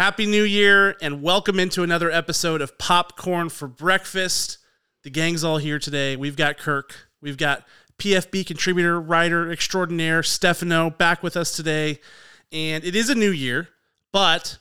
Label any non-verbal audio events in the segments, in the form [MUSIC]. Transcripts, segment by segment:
Happy New Year and welcome into another episode of Popcorn for Breakfast. The gang's all here today. We've got Kirk, we've got PFB contributor, writer extraordinaire Stefano back with us today. And it is a new year, but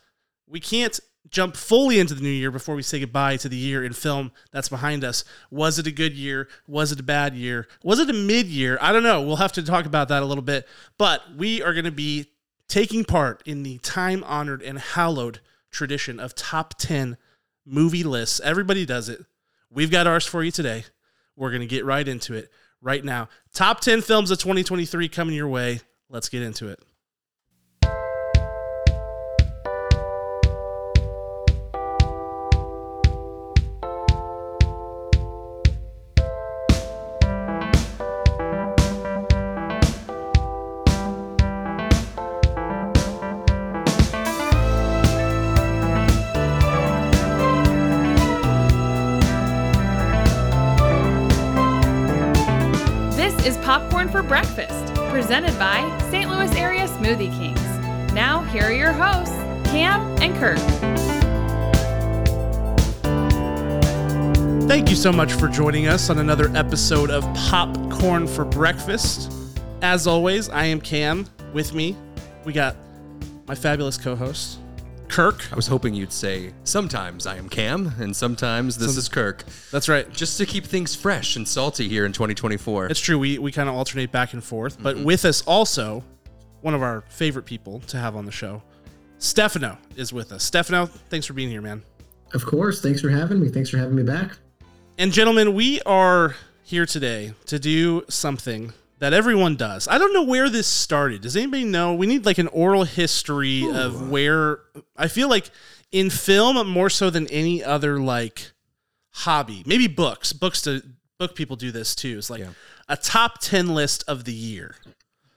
we can't jump fully into the new year before we say goodbye to the year in film that's behind us. Was it a good year? Was it a bad year? Was it a mid year? I don't know. We'll have to talk about that a little bit. But we are going to be taking part in the time honored and hallowed tradition of top 10 movie lists. Everybody does it. We've got ours for you today. We're going to get right into it right now. Top 10 films of 2023 coming your way. Let's get into it. Presented by St. Louis Area Smoothie Kings. Now, here are your hosts, Cam and Kirk. Thank you so much for joining us on another episode of Popcorn for Breakfast. As always, I am Cam. With me, we got my fabulous co host, Kirk. I was hoping you'd say, sometimes I am Cam, and sometimes this is Kirk. That's right. Just to keep things fresh and salty here in 2024. It's true. We, we kind of alternate back and forth. But mm-hmm. with us also, one of our favorite people to have on the show, Stefano is with us. Stefano, thanks for being here, man. Of course. Thanks for having me. Thanks for having me back. And gentlemen, we are here today to do something that everyone does. I don't know where this started. Does anybody know? We need like an oral history of where I feel like in film more so than any other like hobby. Maybe books. Books to book people do this too. It's like Yeah. a top 10 list of the year.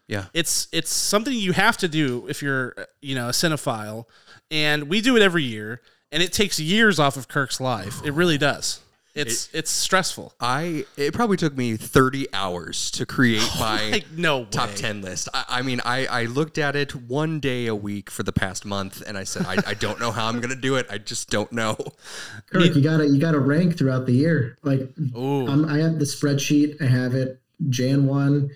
yeah. It's it's something you have to do if you're you know a cinephile, and we do it every year, and it takes years off of Kirk's life. It really does. It's it's stressful. I it probably took me 30 hours to create [LAUGHS] my Like no top way. 10 list. I, I mean, I, I looked at it one day a week for the past month, and I said, I, I don't know how I'm gonna do it. I just don't know. Kirk, you gotta you gotta rank throughout the year. Like Ooh. um, I have the spreadsheet. I have it Jan one.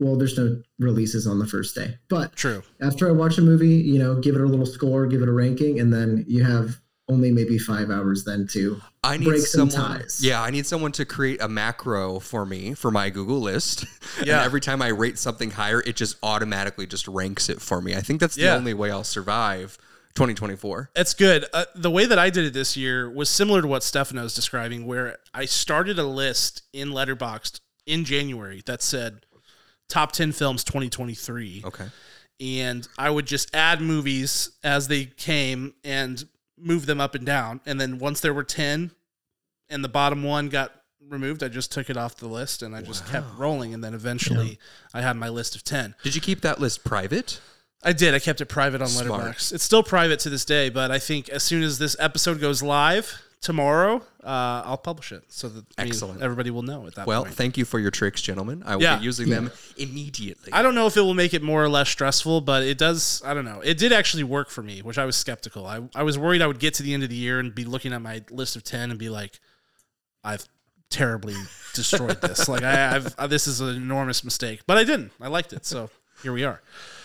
Well, there's no releases on the first day, but True. after I watch a movie, you know, give it a little score, give it a ranking, and then you have only maybe five hours then to I need break some someone. ties. Yeah, I need someone to create a macro for me for my Google list. Yeah. and every time I rate something higher, it just automatically just ranks it for me. I think that's the only way I'll survive 2024. That's good. Uh, the way that I did it this year was similar to what Stefano's describing, where I started a list in Letterboxd in January that said top 10 films 2023. Okay. and I would just add movies as they came and move them up and down. And then once there were 10 and the bottom one got removed, I just took it off the list and I just kept rolling. And then eventually I had my list of 10. Did you keep that list private? I did. I kept it private on. Letterboxd. It's still private to this day, but I think as soon as this episode goes live tomorrow, uh, I'll publish it so that I mean, Excellent. everybody will know at that point. Well, point. thank you for your tricks, gentlemen. I will Yeah. be using them immediately. I don't know if it will make it more or less stressful, but it does. I don't know. It did actually work for me, which I was skeptical. I, I was worried I would get to the end of the year and be looking at my list of 10 and be like, I've terribly destroyed this. Like, I, I've, uh, this is an enormous mistake. But I didn't. I liked it. So here we are.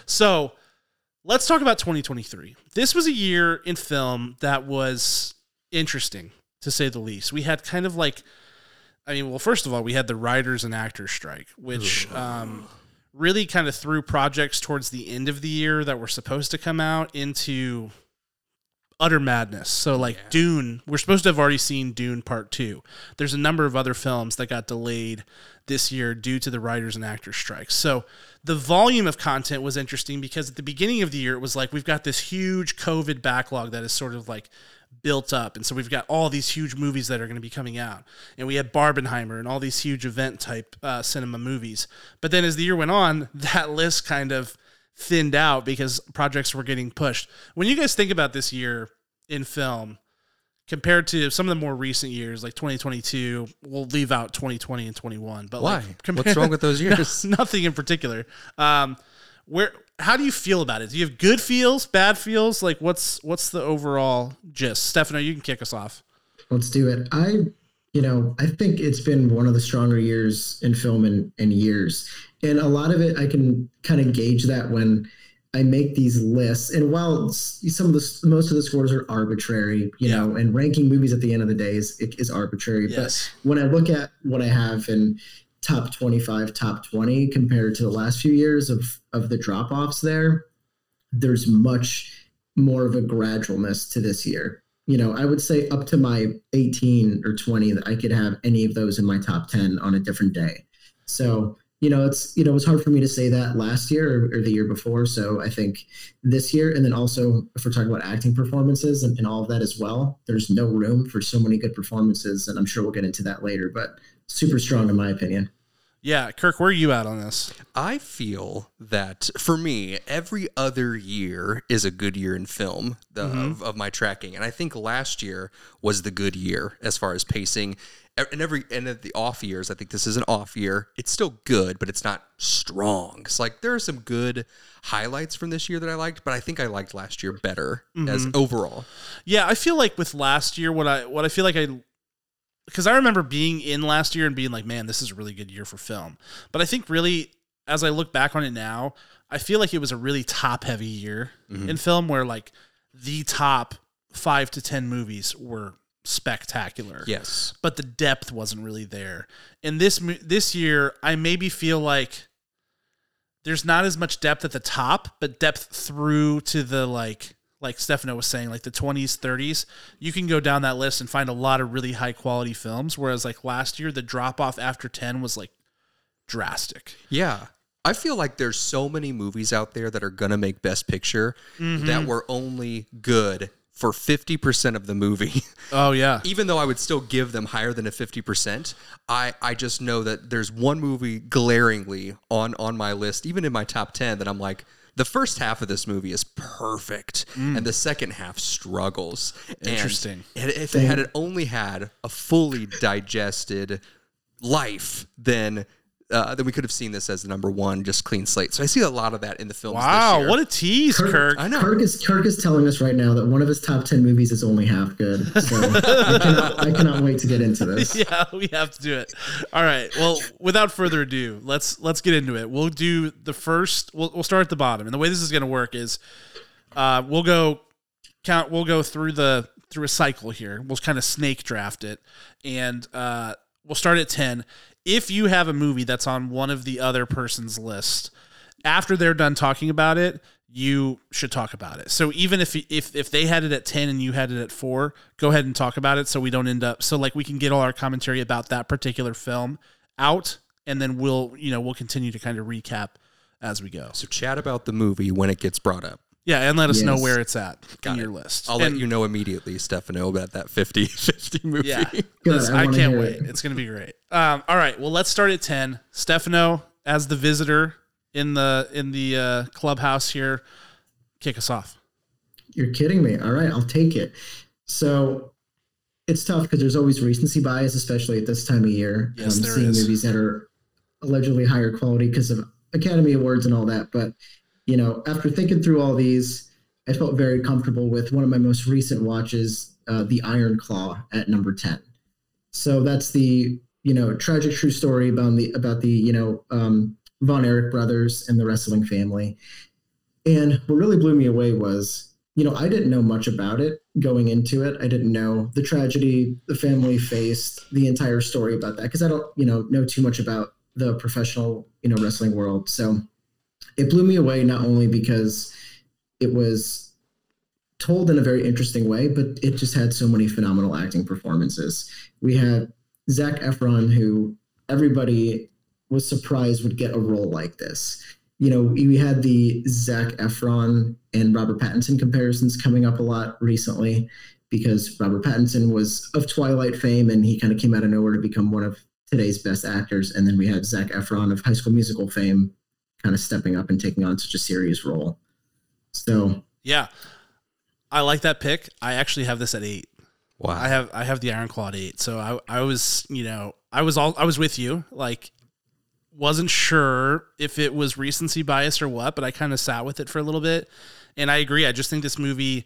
So let's talk about 2023. This was a year in film that was interesting, to say the least. We had kind of like, I mean, well, first of all, we had the writers and actors strike, which um, really kind of threw projects towards the end of the year that were supposed to come out into utter madness. So, like Dune, we're supposed to have already seen Dune Part Two. There's a number of other films that got delayed this year due to the writers and actors strikes. So, the volume of content was interesting because at the beginning of the year, it was like we've got this huge COVID backlog that is sort of like built up. And so we've got all these huge movies that are going to be coming out. And we had Barbenheimer and all these huge event type uh, cinema movies. But then as the year went on, [LAUGHS] that list kind of thinned out because projects were getting pushed. When you guys think about this year in film, compared to some of the more recent years, like 2022, we'll leave out 2020 and 21. But Why? like, What's wrong with those [LAUGHS] years? nothing in particular. Um, where how do you feel about it? Do you have good feels, bad feels? Like what's what's the overall gist? Stefano, you can kick us off. Let's do it. I, you know, I think it's been one of the stronger years in film in, in years. And a lot of it, I can kind of gauge that when I make these lists. And while some of the, most of the scores are arbitrary, you Yeah. know, and ranking movies at the end of the day is, is arbitrary. Yes. But when I look at what I have in top 25, top 20 compared to the last few years of, of the drop offs there, there's much more of a gradualness to this year. You know, I would say up to my 18 or 20 that I could have any of those in my top 10 on a different day. So, you know, it's you know, it's hard for me to say that last year or, or the year before. So I think this year, and then also if we're talking about acting performances and, and all of that as well, there's no room for so many good performances, and I'm sure we'll get into that later. But super strong in my opinion. Yeah, Kirk, where are you at on this? I feel that for me, every other year is a good year in film the, mm-hmm. of, of my tracking, and I think last year was the good year as far as pacing. And every and at the off years, I think this is an off year. It's still good, but it's not strong. It's like there are some good highlights from this year that I liked, but I think I liked last year better as mm-hmm. overall. Yeah, I feel like with last year, what I what I feel like I because I remember being in last year and being like, man, this is a really good year for film. But I think really, as I look back on it now, I feel like it was a really top heavy year mm-hmm. in film where like the top five to ten movies were spectacular. Yes. but the depth wasn't really there. And this this year, I maybe feel like there's not as much depth at the top, but depth through to the like like Stefano was saying, like the 20s, 30s. You can go down that list and find a lot of really high quality films. Whereas like last year, the drop off after 10 was like drastic. Yeah. I feel like there's so many movies out there that are going to make Best Picture mm-hmm. that were only good for 50% of the movie. [LAUGHS] Oh yeah, Even though I would still give them higher than a 50%, I, I just know that there's one movie glaringly on, on my list, even in my top 10, that I'm like, the first half of this movie is perfect, and mm. the second half struggles. And Interesting. it- if it had it only had a fully digested life, then uh, then we could have seen this as the number one, just clean slate. So I see a lot of that in the films. this wow, year. what a tease, Kirk. I know. Kirk is Kirk is telling us right now that one of his top 10 movies is only half good. So I, cannot, I cannot wait to get into this. [LAUGHS] yeah, we have to do it. All right. Well, without further ado, let's let's get into it. We'll do the first. We'll we'll start at the bottom, and the way this is going to work is, uh, we'll go count. We'll go through the through a cycle here. We'll kind of snake draft it, and uh, we'll start at ten. If you have a movie that's on one of the other person's list, after they're done talking about it, you should talk about it. So even if if if they had it at 10 and you had it at 4, go ahead and talk about it so we don't end up so like we can get all our commentary about that particular film out and then we'll, you know, we'll continue to kind of recap as we go. So chat about the movie when it gets brought up. Yeah, and let us know where it's at Got in it. your list. I'll And- let you know immediately, Stefano, about that 50 [LAUGHS] 50 movie. Yeah. [LAUGHS] Good, I I, can't wait. it. It's going to be great. Um, all right. Well, let's start at 10. Stefano as the visitor in the in the uh, clubhouse here. Kick us off. You're kidding me. All right, I'll take it. So it's tough because there's always recency bias, especially at this time of year. Yes, there seeing is. movies that are allegedly higher quality because of Academy Awards and all that. But you know, after thinking through all these, I felt very comfortable with one of my most recent watches, uh, The Iron Claw, at number ten. So that's the you know tragic true story about the about the you know um, Von Erich brothers and the wrestling family. And what really blew me away was, you know, I didn't know much about it going into it. I didn't know the tragedy the family faced, the entire story about that, because I don't, you know, know too much about the professional, you know, wrestling world. So it blew me away not only because it was told in a very interesting way, but it just had so many phenomenal acting performances. We had Zac Efron, who everybody was surprised would get a role like this you know, we had the Zac Efron and Robert Pattinson comparisons coming up a lot recently because Robert Pattinson was of Twilight fame and he kind of came out of nowhere to become one of today's best actors. And then we had Zac Efron of High School Musical fame kind of stepping up and taking on such a serious role. So, Yeah. I like that pick. I actually have this at eight. Wow. I have I have the Iron Claw at eight. So I I was, you know, I was all I was with you. Like wasn't sure if it was recency bias or what, but I kind of sat with it for a little bit. And I agree. I just think this movie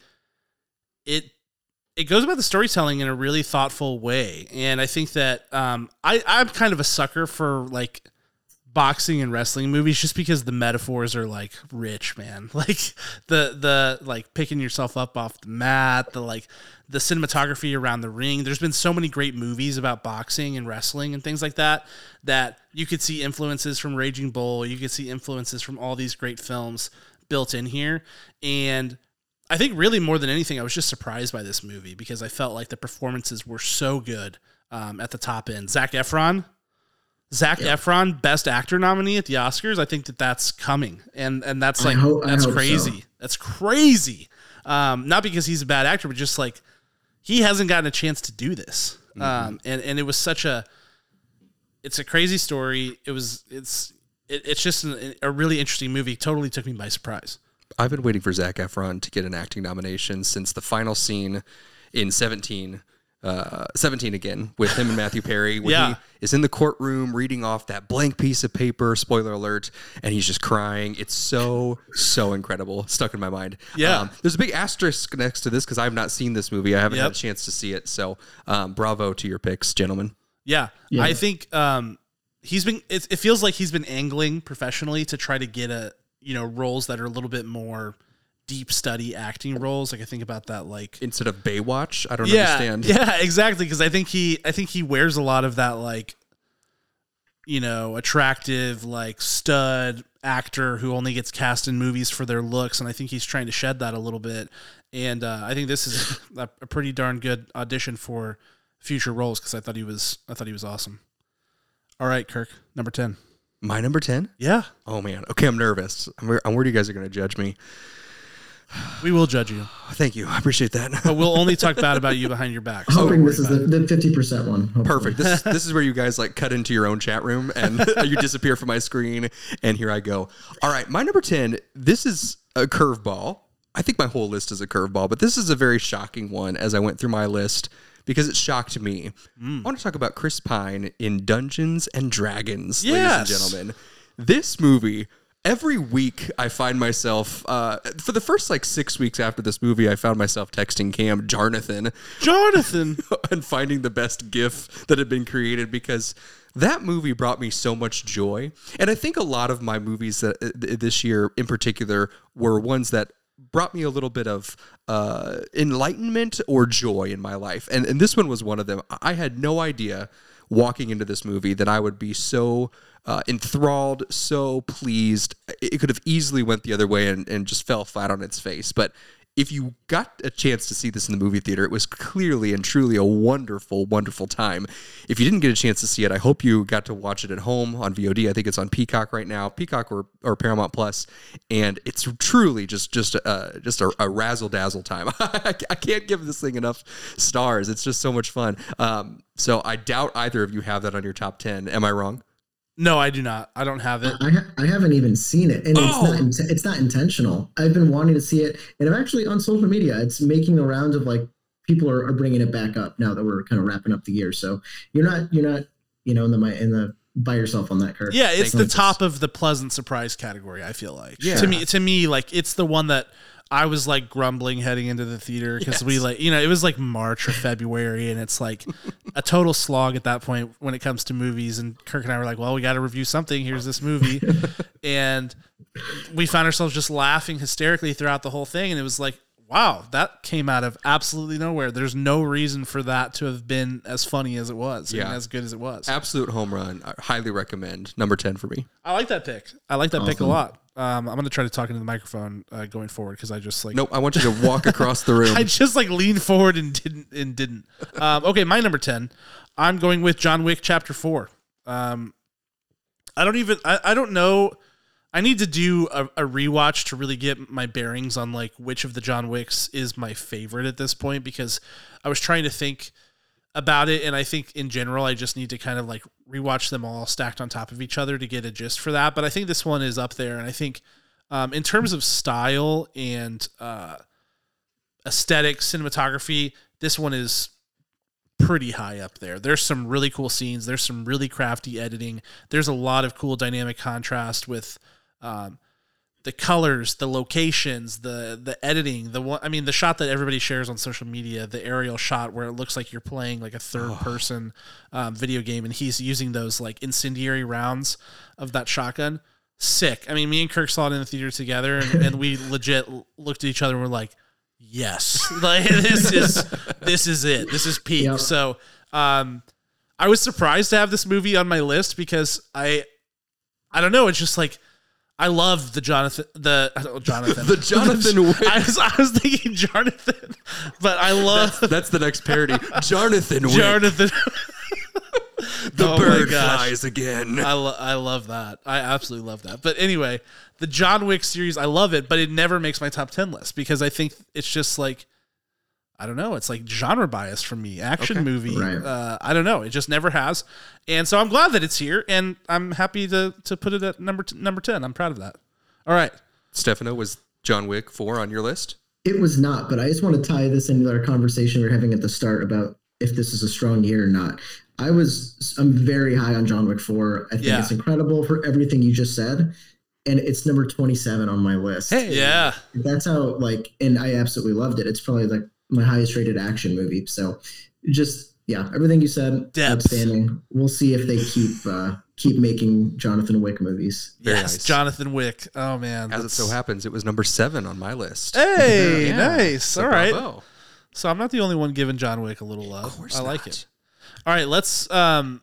it it goes about the storytelling in a really thoughtful way. And I think that um I, I'm kind of a sucker for like boxing and wrestling movies just because the metaphors are like rich man. [LAUGHS] Like the the like picking yourself up off the mat the like the cinematography around the ring. There's been so many great movies about boxing and wrestling and things like that that you could see influences from raging bull. You could see influences from all these great films built in here. And i think really more than anything i was just surprised by this movie because i felt like the performances were so good um, at the top end. Zac efron Zac Efron, Best Actor nominee at the Oscars. I think that that's coming, and and that's like hope- that's hope so. crazy. That's crazy. Um, not because he's a bad actor, but just like he hasn't gotten a chance to do this. Mm-hmm. Um, and and it was such a, it's a crazy story. It was it's it, it's just an, a really interesting movie. Totally took me by surprise. I've been waiting for Zac Efron to get an acting nomination since the final scene in 17. Uh, 17 again with him and Matthew Perry when Yeah. he is in the courtroom reading off that blank piece of paper spoiler alert and he's just crying it's so so incredible stuck in my mind Um, Yeah. there's a big asterisk next to this because I've not seen this movie I haven't had a chance to see it so um, bravo to your picks gentlemen Yeah, Yeah. I think um, he's been. It, it feels like he's been angling professionally to try to get a you know roles that are a little bit more deep study acting roles. Like I think about that like instead of Baywatch I don't yeah, understand [LAUGHS] yeah, exactly. Because I think he, I think he wears a lot of that like, you know, attractive like stud actor who only gets cast in movies for their looks, and I think he's trying to shed that a little bit. And uh, I think this is [LAUGHS] a, a pretty darn good audition for future roles because I thought he was, I thought he was awesome. All right, Kirk, number ten. my number 10 Yeah, oh man okay I'm nervous I'm, I'm worried you guys are gonna judge me we will judge you, thank you I appreciate that but we'll only talk bad about you [LAUGHS] behind your back. I'm so hoping this is the, the 50% one. hopefully. Perfect. This is, [LAUGHS] this is where you guys like cut into your own chat room and [LAUGHS] you disappear from my screen, and here I go. All right, my number ten. This is a curveball. I think my whole list is a curveball, but this is a very shocking one as I went through my list because it shocked me. Hmm. I want to talk about Chris Pine in Dungeons and Dragons, ladies and gentlemen. This movie. Every week, I find myself uh, for the first like six weeks after this movie, I found myself texting Cam Jonathan, Jonathan. [LAUGHS] and finding the best gif that had been created because that movie brought me so much joy. And i think a lot of my movies that uh, this year in particular were ones that brought me a little bit of uh, enlightenment or joy in my life. And, and this one was one of them. I had no idea walking into this movie that i would be so uh, enthralled so pleased. It could have easily went the other way and, and just fell flat on its face. But if you got a chance to see this in the movie theater, it was clearly and truly a wonderful, wonderful time. If you didn't get a chance to see it, I hope you got to watch it at home on VOD. I think it's on Peacock right now, Peacock or, or Paramount Plus, and it's truly just just a, just a, a razzle dazzle time. [LAUGHS] I can't give this thing enough stars. It's just so much fun. Um, so I doubt either of you have that on your top ten. Am I wrong? No, I do not. I don't have it. I, ha- I haven't even seen it, and it's Oh. not int- it's not intentional. I've been wanting to see it, and I'm actually on social media. It's making the rounds of like people are, are bringing it back up now that we're kind of wrapping up the year. So you're not you're not you know in the mi- in the by yourself on that curve. Yeah, it's Thank the you. top of the pleasant surprise category. I feel like Yeah. to me, to me, like it's the one that I was like grumbling heading into the theater because we like you know it was like March or February and it's like a total slog at that point when it comes to movies. And Kirk and I were like, well, we got to review something. Here's this movie, [LAUGHS] and we found ourselves just laughing hysterically throughout the whole thing. And it was like, wow, that came out of absolutely nowhere. There's no reason for that to have been as funny as it was, and Yeah. as good as it was. Absolute home run. I highly recommend. Number ten for me. I like that pick. I like that pick a lot. Um, I'm gonna try to talk into the microphone uh, going forward because I just like Nope. I want you to walk [LAUGHS] across the room. I just like leaned forward and didn't and didn't. Um, okay, my number ten. I'm going with John Wick Chapter Four. Um, I don't even. I, I don't know. I need to do a, a rewatch to really get my bearings on like which of the John Wicks is my favorite at this point because I was trying to think about it and I think in general I just need to kind of like rewatch them all stacked on top of each other to get a gist for that. But I think this one is up there and I think um, in terms of style and uh, aesthetic cinematography, this one is pretty high up there. There's some really cool scenes. There's some really crafty editing. There's a lot of cool dynamic contrast with um, the colors, the locations, the the editing. The one, I mean, the shot that everybody shares on social media, the aerial shot where it looks like you're playing like a third person um, video game, and he's using those like incendiary rounds of that shotgun. Sick. I mean, me and Kirk saw it in the theater together, and, and we [LAUGHS] legit looked at each other and were like, "Yes, [LAUGHS] like this is this is it. This is peak." Yep. So, um, I was surprised to have this movie on my list because I, I don't know. It's just like I love the Jonathan, the oh, Jonathan, [LAUGHS] The Jonathan [LAUGHS] Wick. I was, I was thinking Jonathan, but I love That's the next parody. Jonathan Wick. Jonathan. [LAUGHS] the Oh bird flies again. I, lo- I love that. I absolutely love that. But anyway, the John Wick series, I love it, but it never makes my top 10 list because I think it's just like, I don't know. It's like genre bias for me. Action Okay. movie. Right. Uh, I don't know. It just never has. And so I'm glad that it's here and I'm happy to, to put it at number, t- number 10. I'm proud of that. All right. Stefano, was John Wick 4 on your list? It was not, but I just want to tie this into our conversation we are having at the start about if this is a strong year or not. I was I'm very high on John Wick 4. I think Yeah. it's incredible for everything you just said. And it's number 27 on my list. Hey, yeah. That's how like and I absolutely loved it. It's probably like my highest rated action movie. So just yeah, everything you said Depth. outstanding. We'll see if they keep uh keep making Jonathan Wick movies. Very yes. nice. Jonathan Wick. Oh, man. As it so happens, it was number seven on my list. Hey, [LAUGHS] Yeah. nice. So All right. bravo. So I'm not the only one giving John Wick a little love. Of course I like not. it. All right, let's um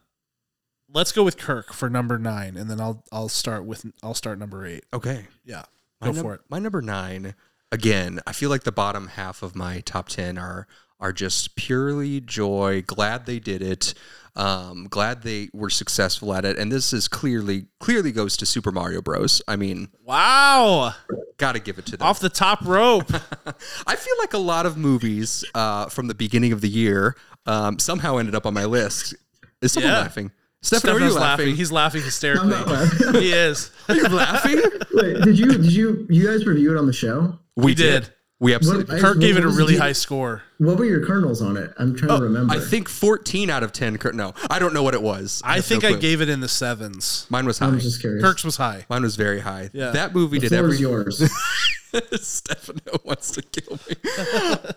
let's go with Kirk for number 9 and then I'll I'll start with I'll start number 8. Okay. Yeah. My Go num- for it. My number nine, again, I feel like the bottom half of my top 10 are are just purely joy. Glad they did it. Um, glad they were successful at it. And this is clearly, clearly goes to Super Mario Bros. I mean, Wow. gotta give it to them. Off the top rope. [LAUGHS] I feel like a lot of movies uh, from the beginning of the year um, somehow ended up on my list. Is someone Yeah. laughing? Stefan, are you laughing? laughing. He's laughing I'm hysterically. not laughing. [LAUGHS] he is. Are you laughing? [LAUGHS] Wait, did you did you you guys review it on the show? We did. We absolutely. What- Kirk gave it a really the- high score. What were your kernels on it? I'm trying to oh, remember. Oh, I think 14 out of 10. Cur- No, I don't know what it was. I have think no I gave it in the sevens. Mine was high. I'm just curious. Kirk's was high. Mine was very high. Yeah. That movie the did floor every. is yours. [LAUGHS] [LAUGHS] Stefano wants to kill me.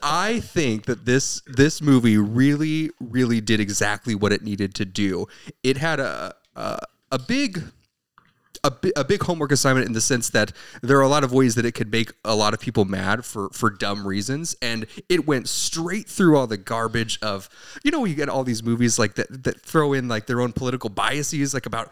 I think that this this movie really, really did exactly what it needed to do. It had a a, a big. A, a big homework assignment in the sense that there are a lot of ways that it could make a lot of people mad for for dumb reasons. And it went straight through all the garbage of you know you get all these movies like that that throw in like their own political biases like about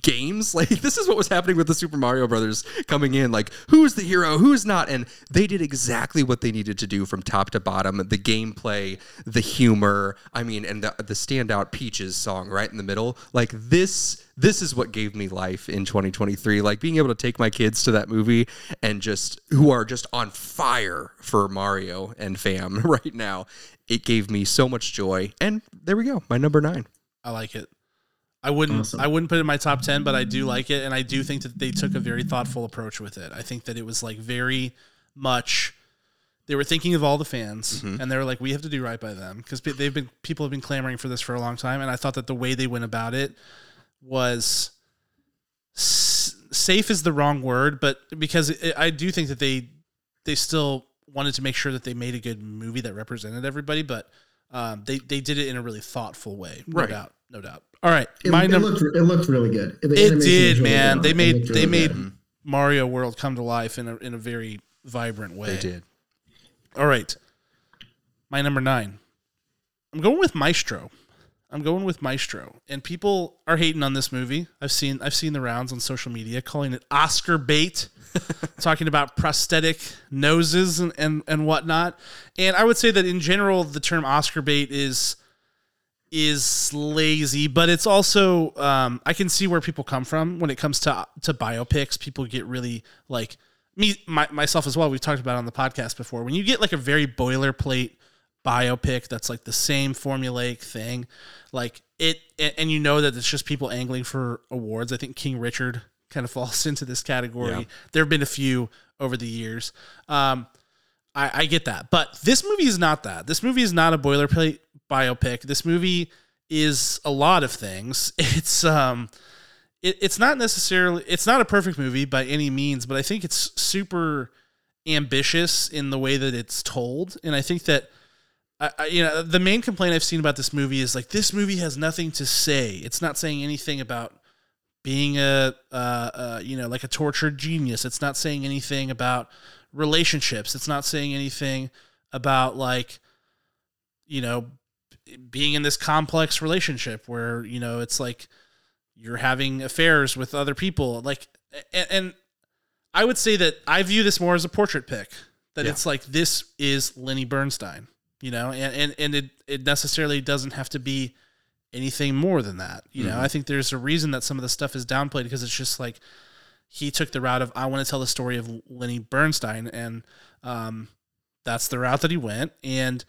games. [LAUGHS] Like this is what was happening with the Super Mario Brothers coming in. Like who's the hero? Who's not? And they did exactly what they needed to do from top to bottom. The gameplay the humor I mean and the the standout Peaches song right in the middle. Like this this is what gave me life in 2023 like being able to take my kids to that movie and just who are just on fire for Mario and fam [LAUGHS] right now it gave me so much joy and there we go my number 9 I like it. I wouldn't Awesome. I wouldn't put it in my top 10, but I do like it and I do think that they took a very thoughtful approach with it. I think that it was like very much they were thinking of all the fans mm-hmm. and they were like we have to do right by them because they've been people have been clamoring for this for a long time and I thought that the way they went about it was s- safe is the wrong word, but because it, I do think that they they still wanted to make sure that they made a good movie that represented everybody, but um, they they did it in a really thoughtful way, no Right. doubt, no doubt. All right, it, my it number. looked it looked really good. The It did, was really man. good. They made looked they made good. Mario World come to life in a in a very vibrant way. they did All right. My number nine. I'm going with Maestro. I'm going with Maestro. And people are hating on this movie. I've seen I've seen the rounds on social media calling it Oscar bait, [LAUGHS] talking about prosthetic noses and, and, and whatnot. And I would say that in general the term Oscar bait is is lazy, but it's also um, I can see where people come from when it comes to to biopics. People get really like me my, myself as well. We've talked about it on the podcast before. When you get like a very boilerplate biopic that's like the same formulaic thing, like it, and you know that it's just people angling for awards. I think King Richard kind of [LAUGHS] falls into this category. Yeah. There have been a few over the years. Um, I, I get that, but this movie is not that. This movie is not a boilerplate biopic. This movie is a lot of things. [LAUGHS] It's um it, it's not necessarily it's not a perfect movie by any means, but I think it's super ambitious in the way that it's told. And I think that I, I, you know the main complaint I've seen about this movie is like this movie has nothing to say. It's not saying anything about being a uh, uh, you know like a tortured genius. It's not saying anything about relationships. It's not saying anything about like you know being in this complex relationship where you know it's like you're having affairs with other people like and, and i would say that i view this more as a portrait pick that Yeah. it's like this is lenny bernstein you know and and, and it, it necessarily doesn't have to be anything more than that you know? I think there's a reason that some of the stuff is downplayed because it's just like he took the route of i want to tell the story of lenny bernstein and um, that's the route that he went and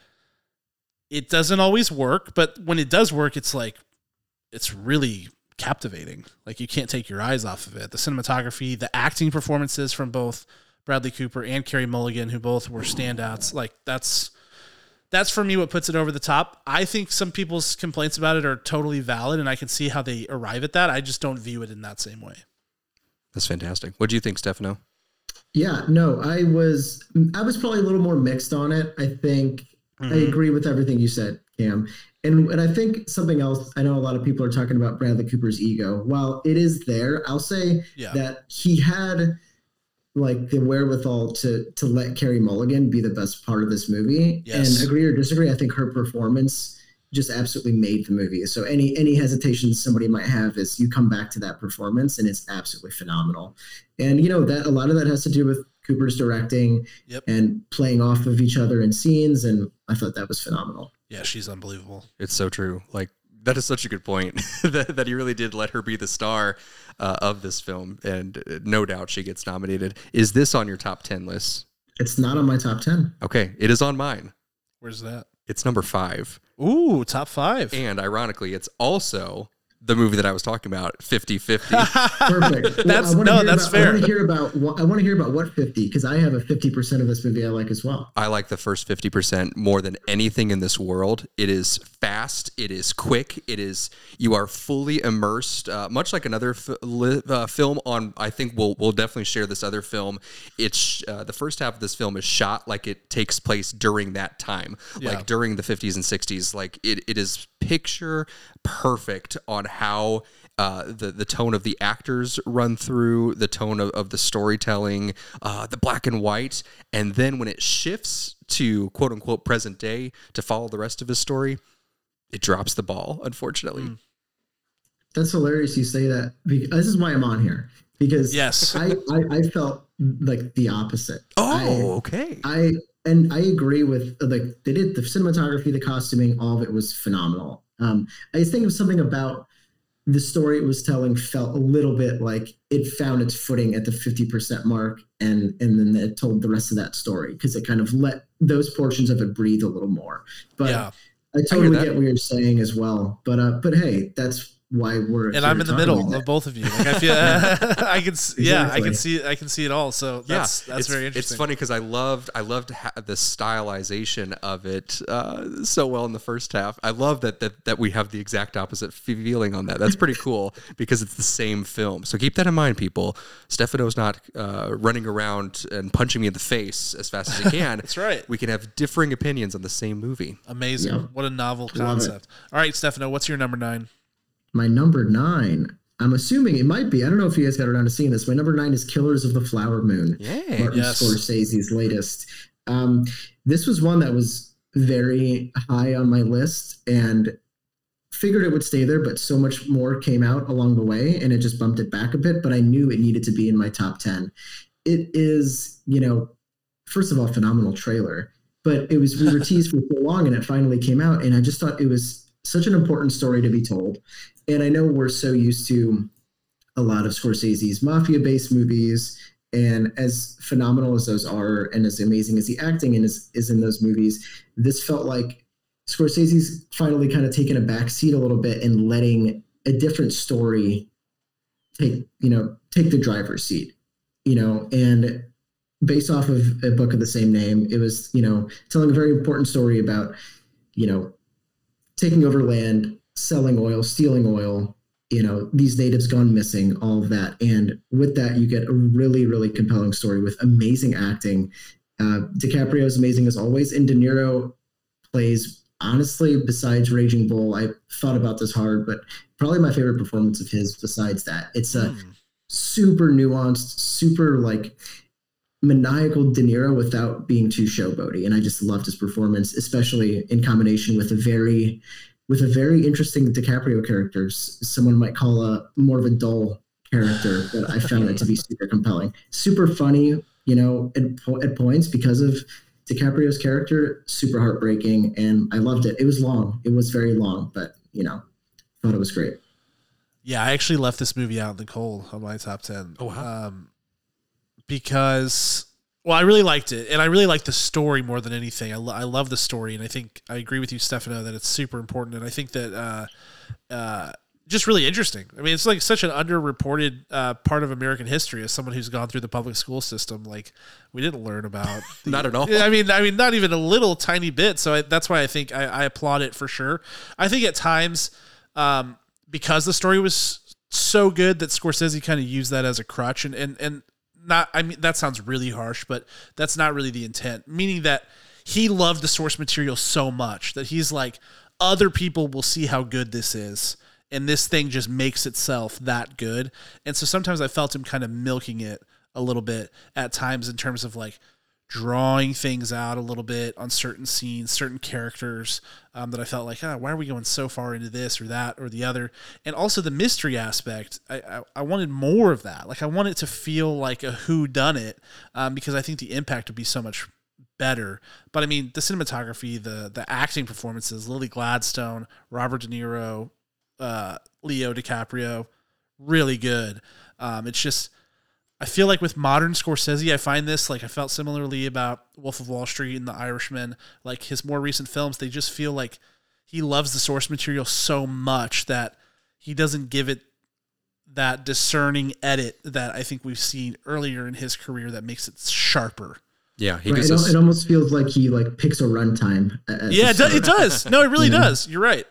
it doesn't always work but when it does work it's like it's really captivating. Like you can't take your eyes off of it. The cinematography the acting performances from both bradley cooper and carrie mulligan who both were standouts like that's that's for me what puts it over the top i think some people's complaints about it are totally valid and i can see how they arrive at that i just don't view it in that same way That's fantastic. What do you think, Stefano? Yeah, no, I was I was probably a little more mixed on it. I think I Mhm. agree with everything you said, Cam. And and I think something else, I know a lot of people are talking about Bradley Cooper's ego. While it is there, I'll say yeah that he had like the wherewithal to to let Carrie Mulligan be the best part of this movie. Yes. And agree or disagree, I think her performance just absolutely made the movie. So any any hesitation somebody might have is you come back to that performance and it's absolutely phenomenal. And you know that a lot of that has to do with Cooper's directing Yep. and playing off of each other in scenes and I thought that was phenomenal. yeah she's unbelievable It's so true. Like that is such a good point [LAUGHS] that, that he really did let her be the star uh, of this film, and uh, no doubt she gets nominated. Is this on your top ten list? It's not on my top 10. Okay, it is on mine. where's that It's number five, ooh top five and ironically, it's also the movie that I was talking about, 50-50. [LAUGHS] Perfect. [LAUGHS] Well, That's- I no, that's about, I fair. want to hear about what I want to hear about what 50 because I have a 50% of this movie I like as well. I like the first 50% more than anything in this world. It is fast, it is quick, it is you are fully immersed uh, much like another f- li- uh, film on I think we'll we'll definitely share this other film. It's uh, the first half of this film is shot like it takes place during that time. Yeah. Like during the 50s and 60s like it, it is picture perfect on how uh, the the tone of the actors run through, the tone of, of the storytelling, uh, the black and white, and then when it shifts to quote unquote present day to follow the rest of his story, it drops the ball. Unfortunately, That's hilarious you say that. Because, this is why I'm on here because Yes. I, I, I felt like the opposite. oh, okay, I, I and I agree with like they did the cinematography, the costuming, all of it was phenomenal. Um, I just think was something about the story it was telling felt a little bit like it found its footing at the 50% mark and and then it told the rest of that story because it kind of let those portions of it breathe a little more. But yeah I totally that. get what you're saying as well. But uh, but hey, that's why we're and I'm in the middle about of both of you. Like I feel, [LAUGHS] [LAUGHS] I can, s yeah, I can see, I can see it all. So that's yeah, that's it's, very interesting. It's funny because I loved I loved ha- the stylization of it uh, so well in the first half. I love that that that we have the exact opposite feeling on that. That's pretty [LAUGHS] cool because it's the same film. So keep that in mind, people. Stefano's not uh, running around and punching me in the face as fast as he can. That's right. We can have differing opinions on the same movie. Amazing. Yeah. What a novel concept. All right, Stefano, what's your number nine? My number nine. I'm assuming it might be. I don't know if you guys got around to seeing this. My number nine is Killers of the Flower Moon. Yeah. Martin Yes. Scorsese's latest. Um, this was one that was very high on my list and figured it would stay there, but so much more came out along the way and it just bumped it back a bit. But I knew it needed to be in my top 10. It is, you know, first of all, phenomenal trailer, but it was, we were [LAUGHS] teased for so long and it finally came out. And I just thought it was such an important story to be told. And I know we're so used to a lot of Scorsese's mafia based movies and as phenomenal as those are and as amazing as the acting in is, is in those movies this felt like scorsese's finally kind of taken a back seat a little bit and letting a different story take you know take the driver's seat you know? And based off of a book of the same name it was you know telling a very important story about you know taking over land, selling oil, stealing oil. You know, these natives gone missing, all of that, and with that, you get a really, really compelling story with amazing acting. Uh, DiCaprio is amazing as always, and De Niro plays honestly. Besides Raging Bull, I thought about this hard, but probably my favorite performance of his. Besides that, it's a Hmm. super nuanced, super like maniacal De Niro without being too showboaty, and I just loved his performance, especially in combination with a very, with a very interesting DiCaprio character. Someone might call a more of a dull character, but I found it to be super compelling, super funny. You know, at, at points because of DiCaprio's character, super heartbreaking, and I loved it. It was long, it was very long, but you know, thought it was great. Yeah, I actually left this movie out in the cold on my top ten. Oh, wow. Um, because well, I really liked it, and I really liked the story more than anything. I, lo- I love the story, and I think I agree with you, Stefano, that it's super important, and I think that uh, uh, just really interesting. I mean, it's like such an underreported uh, part of American history as someone who's gone through the public school system. Like, we didn't learn about [LAUGHS] Not at all. I mean, I mean, not even a little tiny bit. So I, that's why I think I, I applaud it for sure. I think at times, um, because the story was so good that Scorsese kind of used that as a crutch, and and and not. I mean, that sounds really harsh, but that's not really the intent. Meaning that he loved the source material so much that he's like, other people will see how good this is. And this thing just makes itself that good. And so sometimes I felt him kind of milking it a little bit at times in terms of like drawing things out a little bit on certain scenes, certain characters um, that I felt like, ah, why are we going so far into this or that or the other? And also the mystery aspect. I, I, I wanted more of that. Like I want it to feel like a who done it um, because I think the impact would be so much better. But I mean, the cinematography, the the acting performances, Lily Gladstone, Robert De Niro, uh, Leo DiCaprio, really good. Um, it's just I feel like with modern Scorsese, I find this like I felt similarly about Wolf of Wall Street and The Irishman. Like his more recent films, they just feel like he loves the source material so much that he doesn't give it that discerning edit that I think we've seen earlier in his career that makes it sharper. Yeah, he Right, gives it, us. it almost feels like he like picks a runtime. at- at Yeah, it, do, it does. No, it really [LAUGHS] Yeah. does. You're right.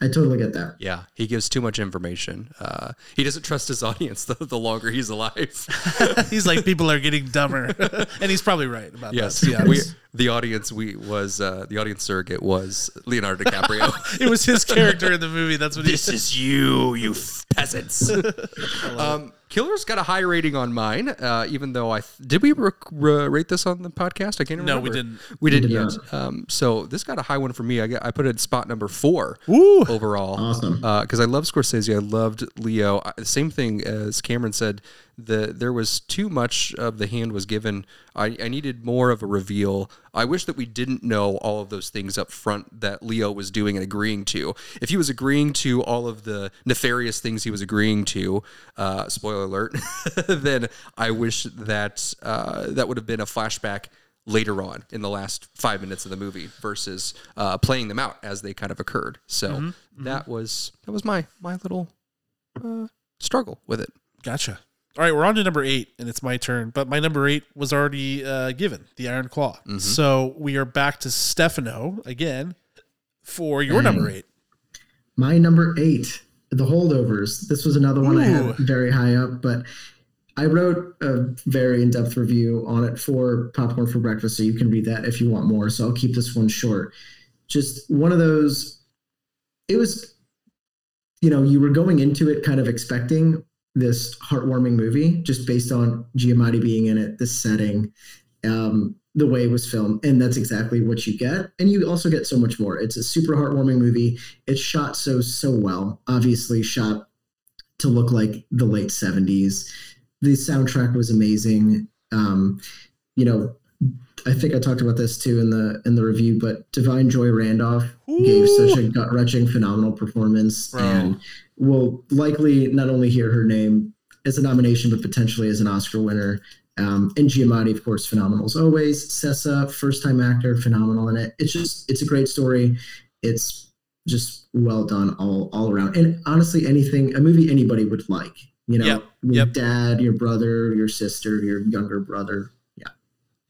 I totally get that. Yeah, he gives too much information. Uh, he doesn't trust his [LAUGHS] audience the, the longer he's alive. [LAUGHS] He's like people are getting dumber, [LAUGHS] and he's probably right about yes, that. to be we, the audience we was uh, the audience surrogate was Leonardo DiCaprio. it was his character in the movie. That's what he this is you, you f- peasants. um, Killer's got a high rating on mine, uh, even though I th- did we rec- ra- rate this on the podcast? I can't remember. No, we didn't. We didn't yet. Um, so this got a high one for me. I, got, I put it at spot number four Ooh. overall. Awesome. Because I love Scorsese. I loved Leo. I, the same thing as Cameron said. The there was too much of the hand was given. I, I needed more of a reveal. I wish that we didn't know all of those things up front that Leo was doing and agreeing to. If he was agreeing to all of the nefarious things he was agreeing to, uh, spoiler alert, [LAUGHS] then I wish that uh, that would have been a flashback later on in the last five minutes of the movie versus uh, playing them out as they kind of occurred. So that was that was my my little uh, struggle with it. Gotcha. All right, we're on to number eight, and it's my turn. But my number eight was already uh, given, the Iron Claw. So we are back to Stefano again for your number eight. My number eight, The Holdovers. This was another one I had very high up, but I wrote a very in depth review on it for Popcorn for Breakfast, so you can read that if you want more. So I'll keep this one short. Just one of those, it was, you know, you were going into it kind of expecting this heartwarming movie just based on Giamatti being in it, this setting, um, the way it was filmed, and that's exactly what you get. And you also get so much more. It's a super heartwarming movie. It's shot so so well. Obviously, shot to look like the late '70s. The soundtrack was amazing. Um, you know, I think I talked about this too in the in the review, but Da'Vine Joy Randolph gave such a gut wrenching, phenomenal performance, Bro. and will likely not only hear her name as a nomination, but potentially as an Oscar winner. Um, and Giamatti, of course, phenomenal as always. Sessa, first time actor, phenomenal in it. It's just it's a great story. It's just well done all all around. And honestly, anything a movie anybody would like. You know, Yep, your yep. dad, your brother, your sister, your younger brother. Yeah.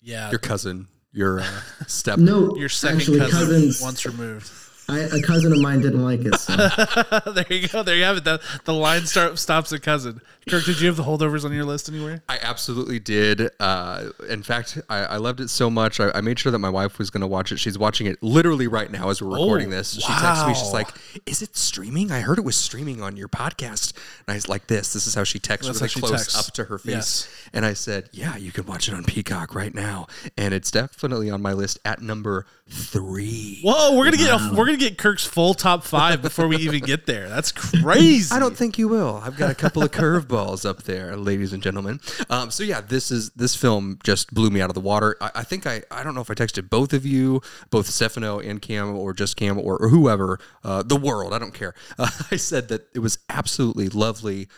Yeah, Your cousin, your uh, [LAUGHS] step. No, your second actually, cousin cousins. once removed. I, a cousin of mine didn't like it. So. [LAUGHS] there you go. There you have it. The, the line start, stops at cousin. Kirk, did you have the holdovers on your list anywhere? I absolutely did. Uh, in fact, I, I loved it so much. I, I made sure that my wife was going to watch it. She's watching it literally right now as we're recording Oh, this. She texts me. She's like, "Is it streaming? I heard it was streaming on your podcast." And I was like, "This. This is how she texts That's really how she close texts. up to her face." Yes. And I said, "Yeah, you can watch it on Peacock right now." And it's definitely on my list at number three. Whoa, we're gonna get a, we're gonna get Kirk's full top five before we even get there. That's crazy. I don't think you will. I've got a couple of curveballs up there, ladies and gentlemen. Um, so yeah, this is this film just blew me out of the water. I, I think I I don't know if I texted both of you, both Stefano and Cam, or just Cam, or, or whoever, uh, the world. I don't care. Uh, [LAUGHS] I said that it was absolutely lovely,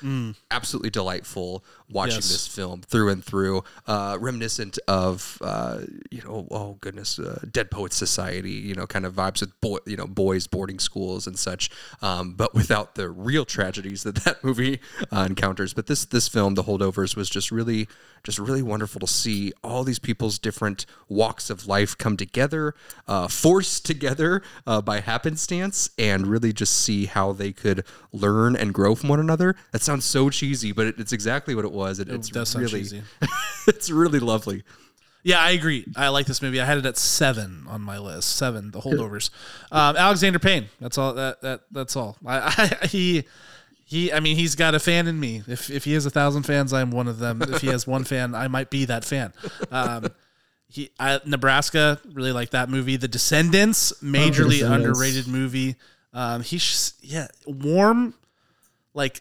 absolutely delightful watching Yes. this film through and through, uh, reminiscent of uh, you know, oh goodness, uh, Dead Poets Society, you know, kind of vibes with boy, you know, boys boarding schools and such, um, but without the real tragedies that [LAUGHS] that movie uh, encounters. But this this film, The Holdovers, was just really just really wonderful to see all these people's different walks of life come together, uh, forced together uh, by happenstance, and really just see how they could learn and grow from one another. That sounds so cheesy, but it, it's exactly what it was. It, it's does sound really, cheesy. [LAUGHS] it's really lovely. Yeah, I agree. I like this movie. I had it at seven on my list. Seven, the holdovers. Um, Alexander Payne. That's all. That that that's all. I, I [LAUGHS] he he. I mean, he's got a fan in me. If if he has a thousand fans, I'm one of them. If he has one fan, I might be that fan. Um, he I, Nebraska really like that movie. The Descendants, majorly Descendants. underrated movie. Um, he's just- yeah warm, like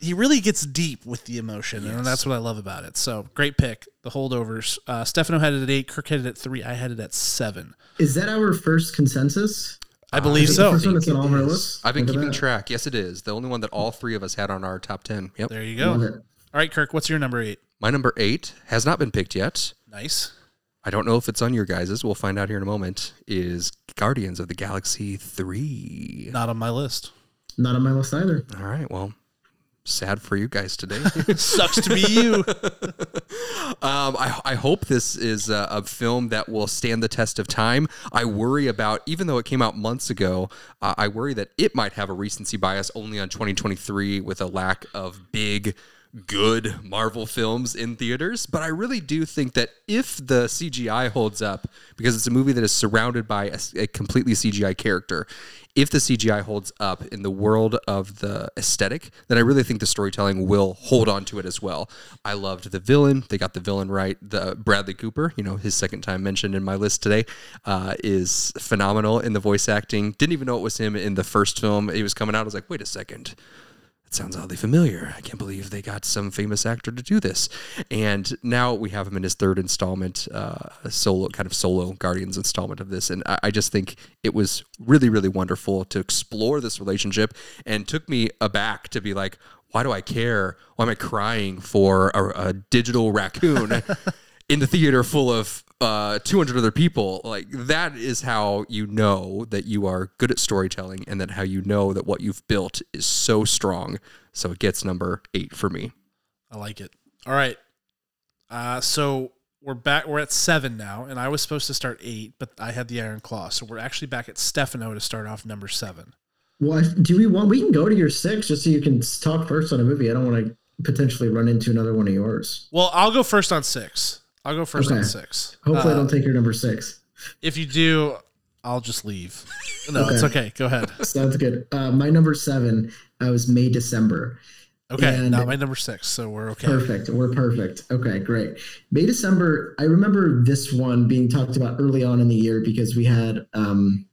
he really gets deep with the emotion, and that's what I love about it. So great pick. The holdovers. Uh, Stefano had it at eight. Kirk had it at three. I had it at seven. Is that our first consensus? I believe Is it the so. first one that's on our It is. lists? I've been Look keeping that. track. Yes, it is. The only one that all three of us had on our top 10. Yep. There you go. Love All it. right, Kirk. What's your number eight? My number eight has not been picked yet. Nice. I don't know if it's on your guys's. We'll find out here in a moment. Is Guardians of the Galaxy 3. Not on my list. Not on my list either. All right. Well, sad for you guys today. [LAUGHS] Sucks to be you. [LAUGHS] Um, I, I hope this is a, a film that will stand the test of time. I worry about, even though it came out months ago, uh, I worry that it might have a recency bias only on 2023 with a lack of big, good Marvel films in theaters. But I really do think that if the CGI holds up, because it's a movie that is surrounded by a, a completely CGI character, if the CGI holds up in the world of the aesthetic, then I really think the storytelling will hold on to it as well. I loved the villain; they got the villain right. The Bradley Cooper, you know, his second time mentioned in my list today, uh, is phenomenal in the voice acting. Didn't even know it was him in the first film. He was coming out. I was like, wait a second. Sounds oddly familiar. I can't believe they got some famous actor to do this. And now we have him in his third installment, uh, solo kind of solo Guardians installment of this. And I, I just think it was really, really wonderful to explore this relationship and took me aback to be like, why do I care? Why am I crying for a, a digital raccoon [LAUGHS] in the theater full of uh, 200 other people like that is how you know that you are good at storytelling and that how you know that what you've built is so strong so it gets number eight for me I like it. All right. Uh, so we're back. We're at seven now, and I was supposed to start eight, but I had the Iron Claw, so we're actually back at Stefano to start off number seven. Well, do we want? We can go to your six just so you can talk first on a movie. I don't want to potentially run into another one of yours. Well, I'll go first on six. I'll go first on Okay. six. Hopefully, I Uh, don't take your number six. If you do, I'll just leave. [LAUGHS] No, it's Okay. okay. Go ahead. [LAUGHS] Sounds good. Uh, my number seven uh, was May December. Okay, And- not my number six, so we're okay. Perfect. We're perfect. Okay, great. May December. I remember this one being talked about early on in the year because we had um,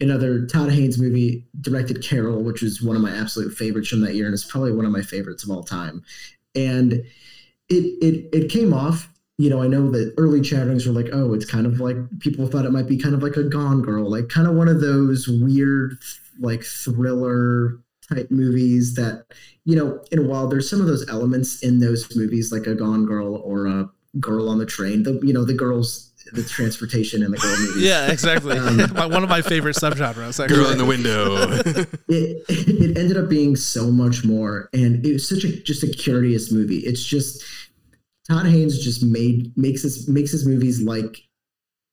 another Todd Haynes movie directed Carol, which was one of my absolute favorites from that year, and it's probably one of my favorites of all time. And it it it came off. You know, I know that early chatterings were like, oh, it's kind of like people thought it might be kind of like a Gone Girl, like kind of one of those weird like thriller type movies that you know, and while there's some of those elements in those movies, like a Gone Girl or a Girl on the Train, the you know the girls, the transportation in the girl movies. Yeah, exactly. Um, [LAUGHS] one of my favorite subgenres. actually. girl in the window [LAUGHS] It it ended up being so much more, and it was such a just a curious movie. It's just Todd Haynes just made makes his makes his movies like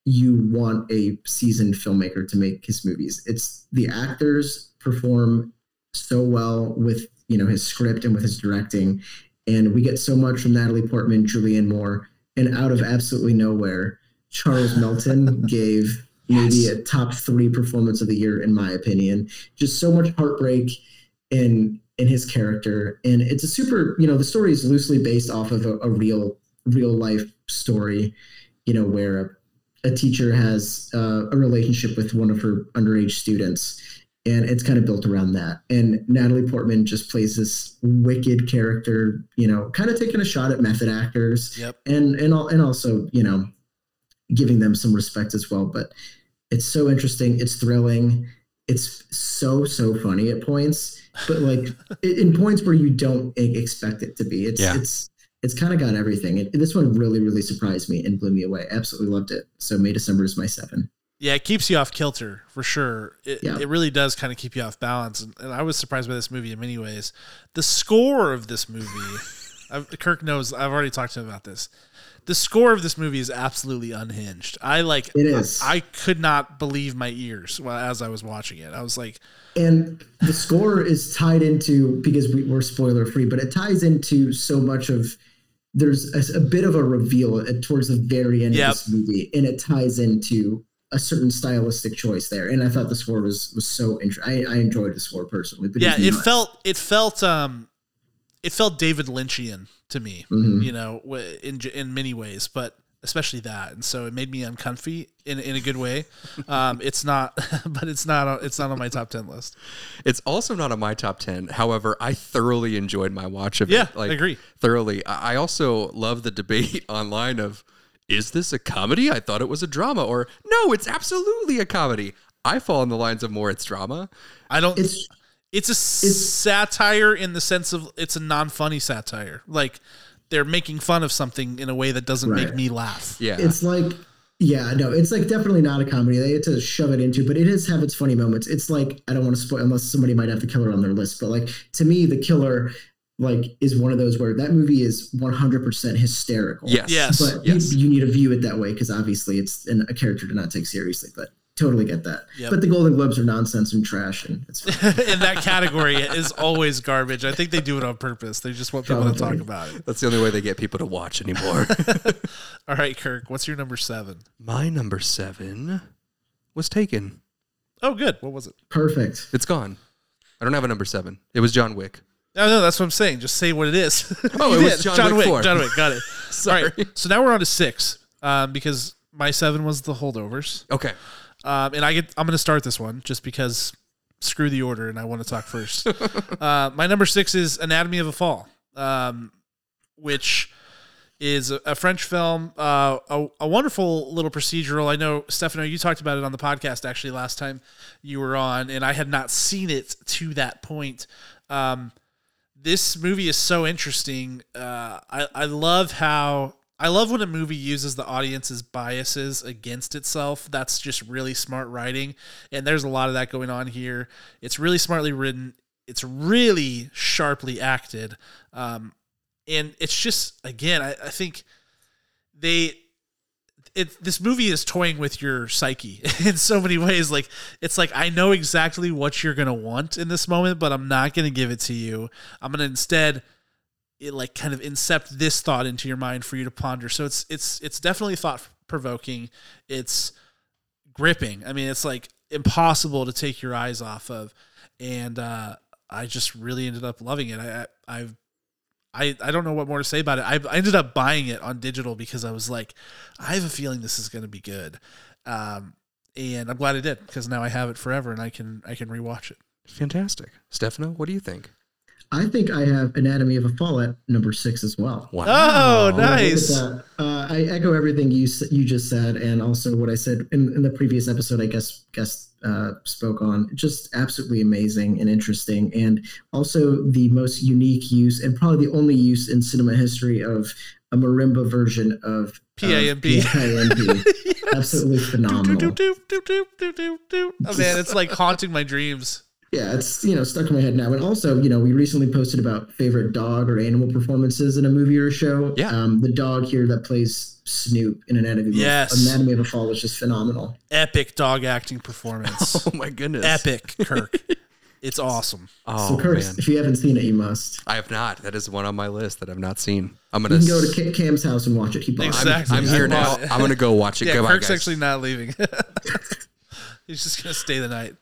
you want a seasoned filmmaker to make his movies. It's the actors perform so well with you know his script and with his directing, and we get so much from Natalie Portman, Julianne Moore, and out of absolutely nowhere, Charles Melton [LAUGHS] gave maybe Yes. a top three performance of the year in my opinion. Just so much heartbreak in in his character, and it's a super. You know, the story is loosely based off of a, a real real life story. You know, where a, a teacher has uh, a relationship with one of her underage students, and it's kind of built around that. And Natalie Portman just plays this wicked character. You know, kind of taking a shot at method actors Yep. and and and also you know giving them some respect as well but it's so interesting it's thrilling it's so so funny at points but like in points where you don't e- expect it to be it's Yeah. it's it's kind of got everything and this one really really surprised me and blew me away absolutely loved it so may december is my seven Yeah, it keeps you off kilter for sure. It, Yeah. it really does kind of keep you off balance. And, and I was surprised by this movie in many ways. The score of this movie, I've, Kirk knows, I've already talked to him about this. The score of this movie is absolutely unhinged. I like It is. I, could not believe my ears while, as I was watching it. I was like, and the score is tied into because we, we're spoiler free but it ties into so much of there's a, a bit of a reveal towards the very end Yep. of this movie and it ties into a certain stylistic choice there and i thought the score was was so interesting I, I enjoyed the score personally but yeah, it felt it felt um it felt David Lynchian to me. Mhm. you know, in in many ways, but especially that, and so it made me uncomfy in in a good way. [LAUGHS] Um, it's not, [LAUGHS] but it's not on- it's not on my top ten list. It's also not on my top 10. However, I thoroughly enjoyed my watch of Yeah, it. Like, I agree. Thoroughly. I I also love the debate [LAUGHS] online of is this a comedy? I thought it was a drama. Or no, it's absolutely a comedy. I fall in the lines of more it's drama. I don't. it's It's a satire in the sense of it's a non-funny satire. Like they're making fun of something in a way that doesn't make me laugh. Yeah. it's like yeah no it's like definitely not a comedy they had to shove it into but it does have its funny moments it's like i don't want to spoil unless somebody might have the killer on their list but like to me the killer like is one of those where that movie is 100% hysterical yes. Yes. but Yes. you, you need to view it that way because obviously it's an, a character to not take seriously but totally get that Yep. but the golden globes are nonsense and trash and it's [LAUGHS] in that category is always garbage. I think they do it on purpose. They just want people to talk about it. That's the only way they get people to watch anymore. [LAUGHS] [LAUGHS] All right, Kirk, what's your number seven? my number seven was taken. Oh, good. What was it? perfect It's gone. I don't have a number seven. It was John Wick. No, no, that's what I'm saying. Just say what it is. Oh, it was did. John Wick Wick. John Wick. Got it. Sorry. All right. So now we're on to six um, because my seven was the holdovers, Okay. Um, and I get I'm going to start this one just because screw the order and I want to talk first. [LAUGHS] uh, my number six is Anatomy of a Fall, um, which is a, a French film, uh, a, a wonderful little procedural. I know Stefano, you talked about it on the podcast actually last time you were on, and I had not seen it to that point. Um, this movie is so interesting. Uh, I I love how I love when a movie uses the audience's biases against itself. That's just really smart writing, and there's a lot of that going on here. It's really smartly written. It's really sharply acted, um, and it's just again, I, I think they. It, this movie is toying with your psyche [LAUGHS] in so many ways. Like it's like I know exactly what you're gonna want in this moment, but I'm not gonna give it to you. I'm gonna instead it like kind of incept this thought into your mind for you to ponder. So it's it's it's definitely thought provoking. It's gripping. I mean, it's like impossible to take your eyes off of, and uh, I just really ended up loving it. I, I I've I, I don't know what more to say about it. I, I ended up buying it on digital because I was like, I have a feeling this is going to be good, um, and I'm glad I did because now I have it forever and I can I can rewatch it. Fantastic. Stefano, what do you think? I think i have anatomy of a fall at number six as well Wow. Oh, Yeah, look at nice. Uh, I echo everything you you just said, and also what I said in, in the previous episode. I guess guest uh, spoke on just absolutely amazing and interesting, and also the most unique use and probably the only use in cinema history of a marimba version of of PIMP. PIMP. [LAUGHS] Absolutely phenomenal. Do, do, do, do, do, do, do, do. Oh man, it's like haunting my dreams. Yeah, it's you know stuck in my head now. And also, you know, we recently posted about favorite dog or animal performances in a movie or a show. Yeah. Um, the dog here that plays Snoop in an Anatomy, Yes. of, Anatomy of a Fall was just phenomenal. Epic dog acting performance. [LAUGHS] Oh my goodness. Epic, Kirk. [LAUGHS] It's awesome. Oh so, Kirk, man. if you haven't seen it, you must. I have not. That is one on my list that I've not seen. I'm gonna can go to Ca- Cam's house and watch it. He bought. Exactly. I'm I here now. it. I'm gonna go watch it. Yeah, Goodbye, Kirk's guys. actually not leaving. [LAUGHS] He's just gonna stay the night.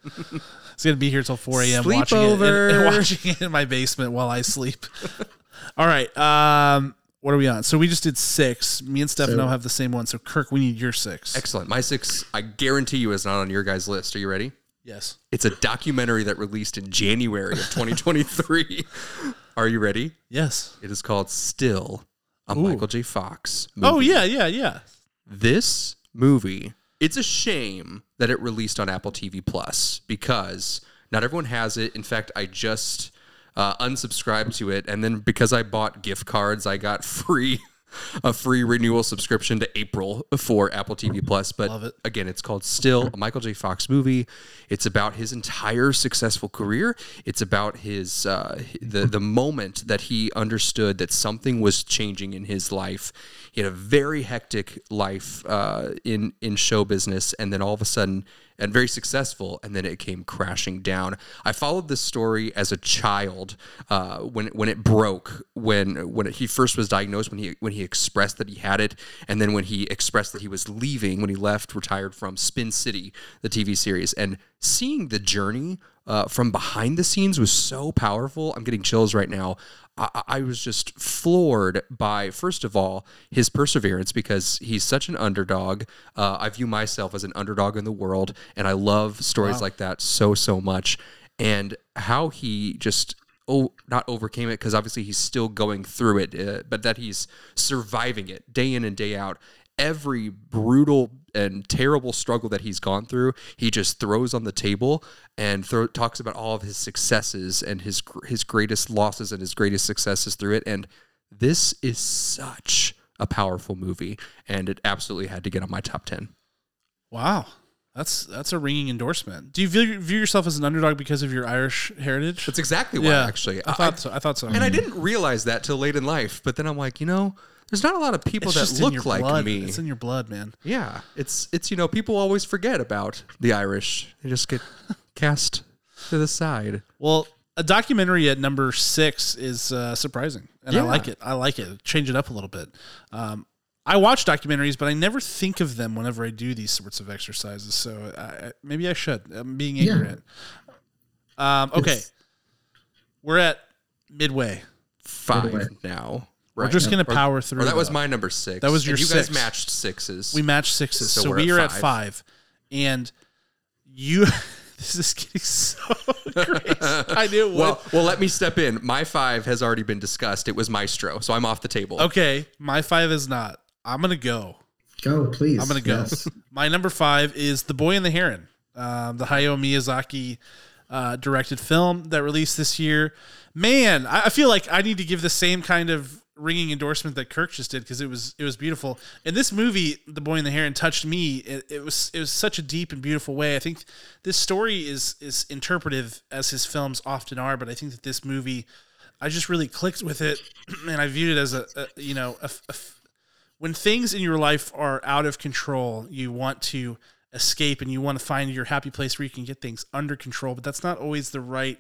He's gonna be here till 4 a.m. watching it, in, Sleepover. [LAUGHS] watching it in my basement while I sleep. [LAUGHS] All right. Um, what are we on? So we just did six. Me and Stefano So- have the same one. So Kirk, we need your six. Excellent. My six, I guarantee you, is not on your guys' list. Are you ready? Yes. It's a documentary that released in January of 2023. [LAUGHS] Are you ready? Yes. It is called Still, a Ooh. Michael J. Fox. Oh yeah, yeah, yeah. this movie it's a shame that it released on apple tv plus because not everyone has it. In fact i just uh, unsubscribed to it. And then because i bought gift cards i got [LAUGHS] free a free renewal subscription to april for apple tv plus. But it. again it's called still a michael j. Fox movie. It's about his entire successful career. It's about his uh, the the moment that he understood that something was changing in his life he had a very hectic life uh, in in show business and then all of a sudden and very successful and then it came crashing down. I followed this story as a child uh, when when it broke when when he first was diagnosed when he when he expressed that he had it and then when he expressed that he was leaving when he left retired from spin city the tv series. And seeing the journey uh, from behind the scenes was so powerful i'm getting chills right now I, I was just floored by, first of all, his perseverance because he's such an underdog. Uh, I view myself as an underdog in the world, and I love stories like that so, so much. And how he just oh not overcame it because obviously he's still going through it, uh, but that he's surviving it day in and day out. Every brutal and terrible struggle that he's gone through, he just throws on the table and throw, talks about all of his successes and his his greatest losses and his greatest successes through it. And this is such a powerful movie, and it absolutely had to get on my top ten. Wow. That's that's a ringing endorsement. Do you view, view yourself as an underdog because of your Irish heritage? That's exactly why, yeah, actually. I thought so. I thought so. And I didn't realize that till late in life. But then I'm like, you know, there's not a lot of people It's that just in your look like blood. me. It's in your blood, man. yeah, it's it's you know people always forget about the Irish. They just get [LAUGHS] cast to the side. Well, a documentary at number six is uh, surprising, and I like it. I like it. Change it up a little bit. Um, I watch documentaries, but I never think of them whenever I do these sorts of exercises. So I, I- maybe I should. I'm being Yeah. ignorant. Um, okay, It's- we're at midway. Five away. now. We're Right. just gonna Or- power through. Or that was though. my number six. That was And your you guys six. matched sixes. We matched sixes, So so, we're we at are at five. five, and you. [LAUGHS] this is getting so [LAUGHS] crazy. I knew it would. well, well, let me step in. My five has already been discussed. It was Maestro, so I'm off the table. okay, my five is not. I'm gonna go. Go, please. I'm gonna go. Yes. [LAUGHS] My number five is The Boy and the Heron, um, the Hayao Miyazaki uh, directed film that released this year. Man, I, I feel like I need to give the same kind of ringing endorsement that Kirk just did because it was it was beautiful. And this movie, The Boy in the Heron, touched me. It, it was it was such a deep and beautiful way. I think this story is is interpretive as his films often are, but I think that this movie, I just really clicked with it, [CLEARS THROAT] and I viewed it as a, a you know when things in your life are out of control, you want to escape and you want to find your happy place where you can get things under control, but that's not always the right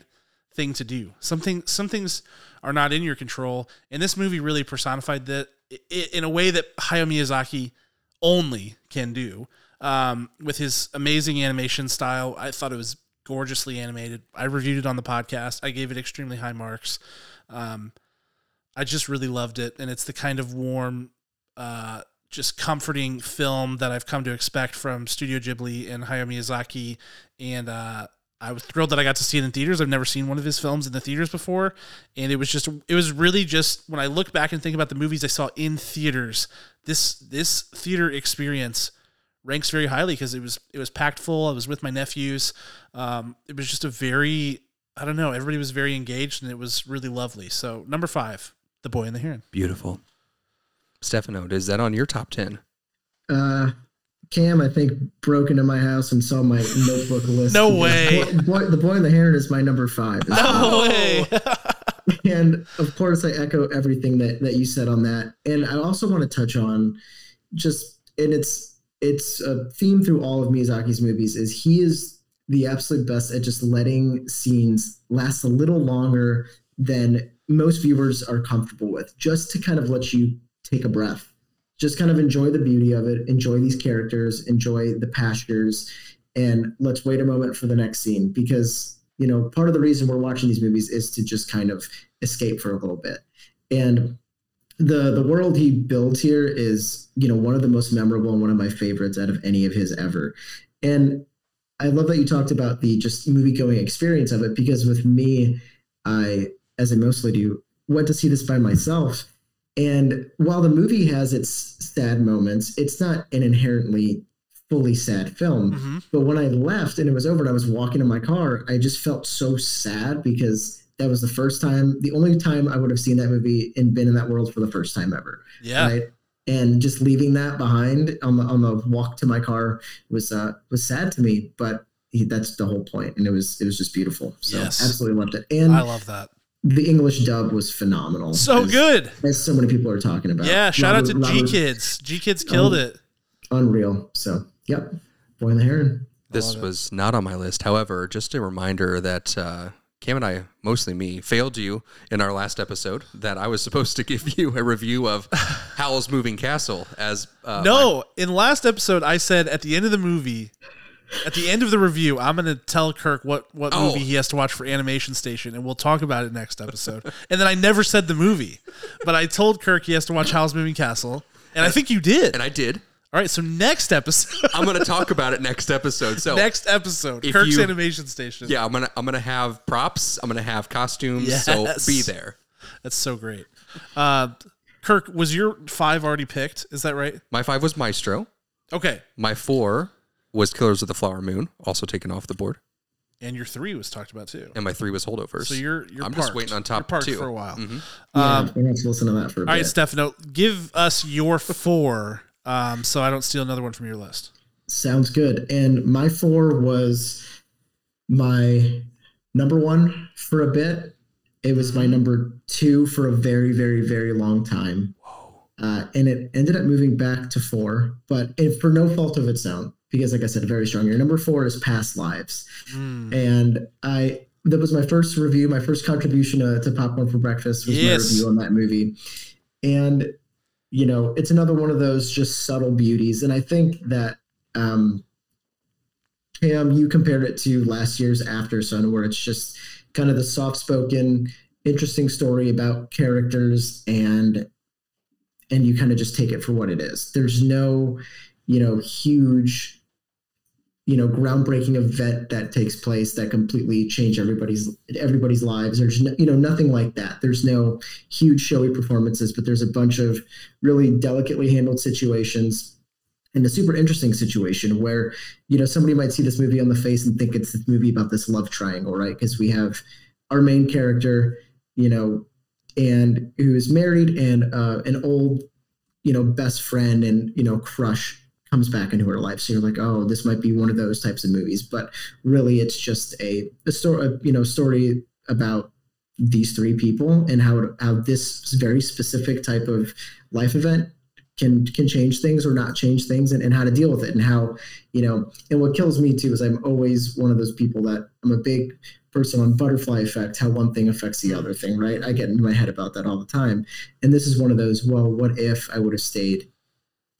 thing to do. Something some things are not in your control, and this movie really personified that in a way that Hayao Miyazaki only can do. Um, with his amazing animation style, I thought it was gorgeously animated. I reviewed it on the podcast. I gave it extremely high marks. Um, I just really loved it, and it's the kind of warm, uh, just comforting film that I've come to expect from Studio Ghibli and Hayao Miyazaki. And uh, I was thrilled that I got to see it in theaters. I've never seen one of his films in the theaters before, and it was just it was really just when I look back and think about the movies I saw in theaters, this this theater experience ranks very highly because it was it was packed full. I was with my nephews. Um, it was just a very I don't know. Everybody was very engaged, and it was really lovely. So number five, The Boy and the Heron. Beautiful. Stefano, is that on your top ten? Uh, Cam, I think, broke into my house and saw my notebook list. [LAUGHS] No way. Boy, Boy- the boy in the heron is my number five. No [LAUGHS] way. [LAUGHS] and of course, I echo everything that that you said on that. And I also want to touch on just, and it's it's a theme through all of Miyazaki's movies is he is the absolute best at just letting scenes last a little longer than most viewers are comfortable with, just to kind of let you take a breath, just kind of enjoy the beauty of it, enjoy these characters, enjoy the pastures, and let's wait a moment for the next scene. Because you know part of the reason we're watching these movies is to just kind of escape for a little bit. And the the world he builds here is you know one of the most memorable and one of my favorites out of any of his ever. And i love that you talked about the just movie going experience of it because with me i as i mostly do went to see this by myself and while the movie has its sad moments it's not an inherently fully sad film Mhm. but when I left and it was over and I was walking in my car, I just felt so sad because that was the first time, the only time I would have seen that movie and been in that world for the first time ever. Yeah. Right. And just leaving that behind on the on the walk to my car was uh was sad to me, but he, that's the whole point, and it was it was just beautiful. So Yes. absolutely loved it, and I love that. The English dub was phenomenal. So as, good. as so many people are talking about. Yeah. Shout out to G Robert- Kids. GKIDS killed Um, it. unreal. So yep, Boy and the Heron. This love it. was not on my list. However, just a reminder that uh, Cam and I, mostly me, failed you in our last episode that I was supposed to give you a review of Howl's Moving Castle as uh, No, in last episode, I said at the end of the movie, at the end of the review, I'm going to tell Kirk what what Oh. movie he has to watch for Animation Station, and we'll talk about it next episode. and then I never said the movie, but I told Kirk he has to watch Howl's Moving Castle, and I think you did. and I did. All right, so next episode, I'm going [LAUGHS] to talk about it next episode. So next episode, Kirk's you- Animation Station. yeah, I'm gonna I'm gonna have props. I'm gonna have costumes. Yes. So be there. that's so great. Uh, Kirk, was your five already picked? Is that right? My five was Maestro. Okay, My four was Killers of the Flower Moon, also taken off the board, and your three was talked about too. and my three was Holdovers. So you're you're I'm parked. just waiting on You're top parked two for a while. Mhm. Yeah, Um, we're gonna listen to that for a bit. All right, bit. Stefano, give us your four, um, so I don't steal another one from your list. Sounds good. And my four was my number one for a bit. It was my number two for a very, very, very long time. Uh, and it ended up moving back to four, but it, for no fault of its own, because like I said, very strong. Your number four is Past Lives. Mm. And I that was my first review, my first contribution to, to Popcorn for Breakfast was Yes. my review on that movie. And you know, it's another one of those just subtle beauties. And I think that um Cam, you compared it to last year's Aftersun, where it's just kind of the soft spoken, interesting story about characters and and you kind of just take it for what it is. There's no, you know, huge, you know, groundbreaking event that takes place that completely change everybody's everybody's lives. There's no, you know nothing like that. There's no huge showy performances, but there's a bunch of really delicately handled situations and a super interesting situation where you know somebody might see this movie on the face and think it's this movie about this love triangle, right? Because we have our main character, you know, and who is married and uh, an old you know best friend and you know crush comes back into her life. So you're like oh this might be one of those types of movies. But really it's just a, a story you know story about these three people and how how this very specific type of life event can can change things or not change things and, and how to deal with it and how you know and what kills me too is i'm always one of those people that i'm a big person on butterfly effect how one thing affects the other thing right? I get into my head about that all the time. And this is one of those well what if i would have stayed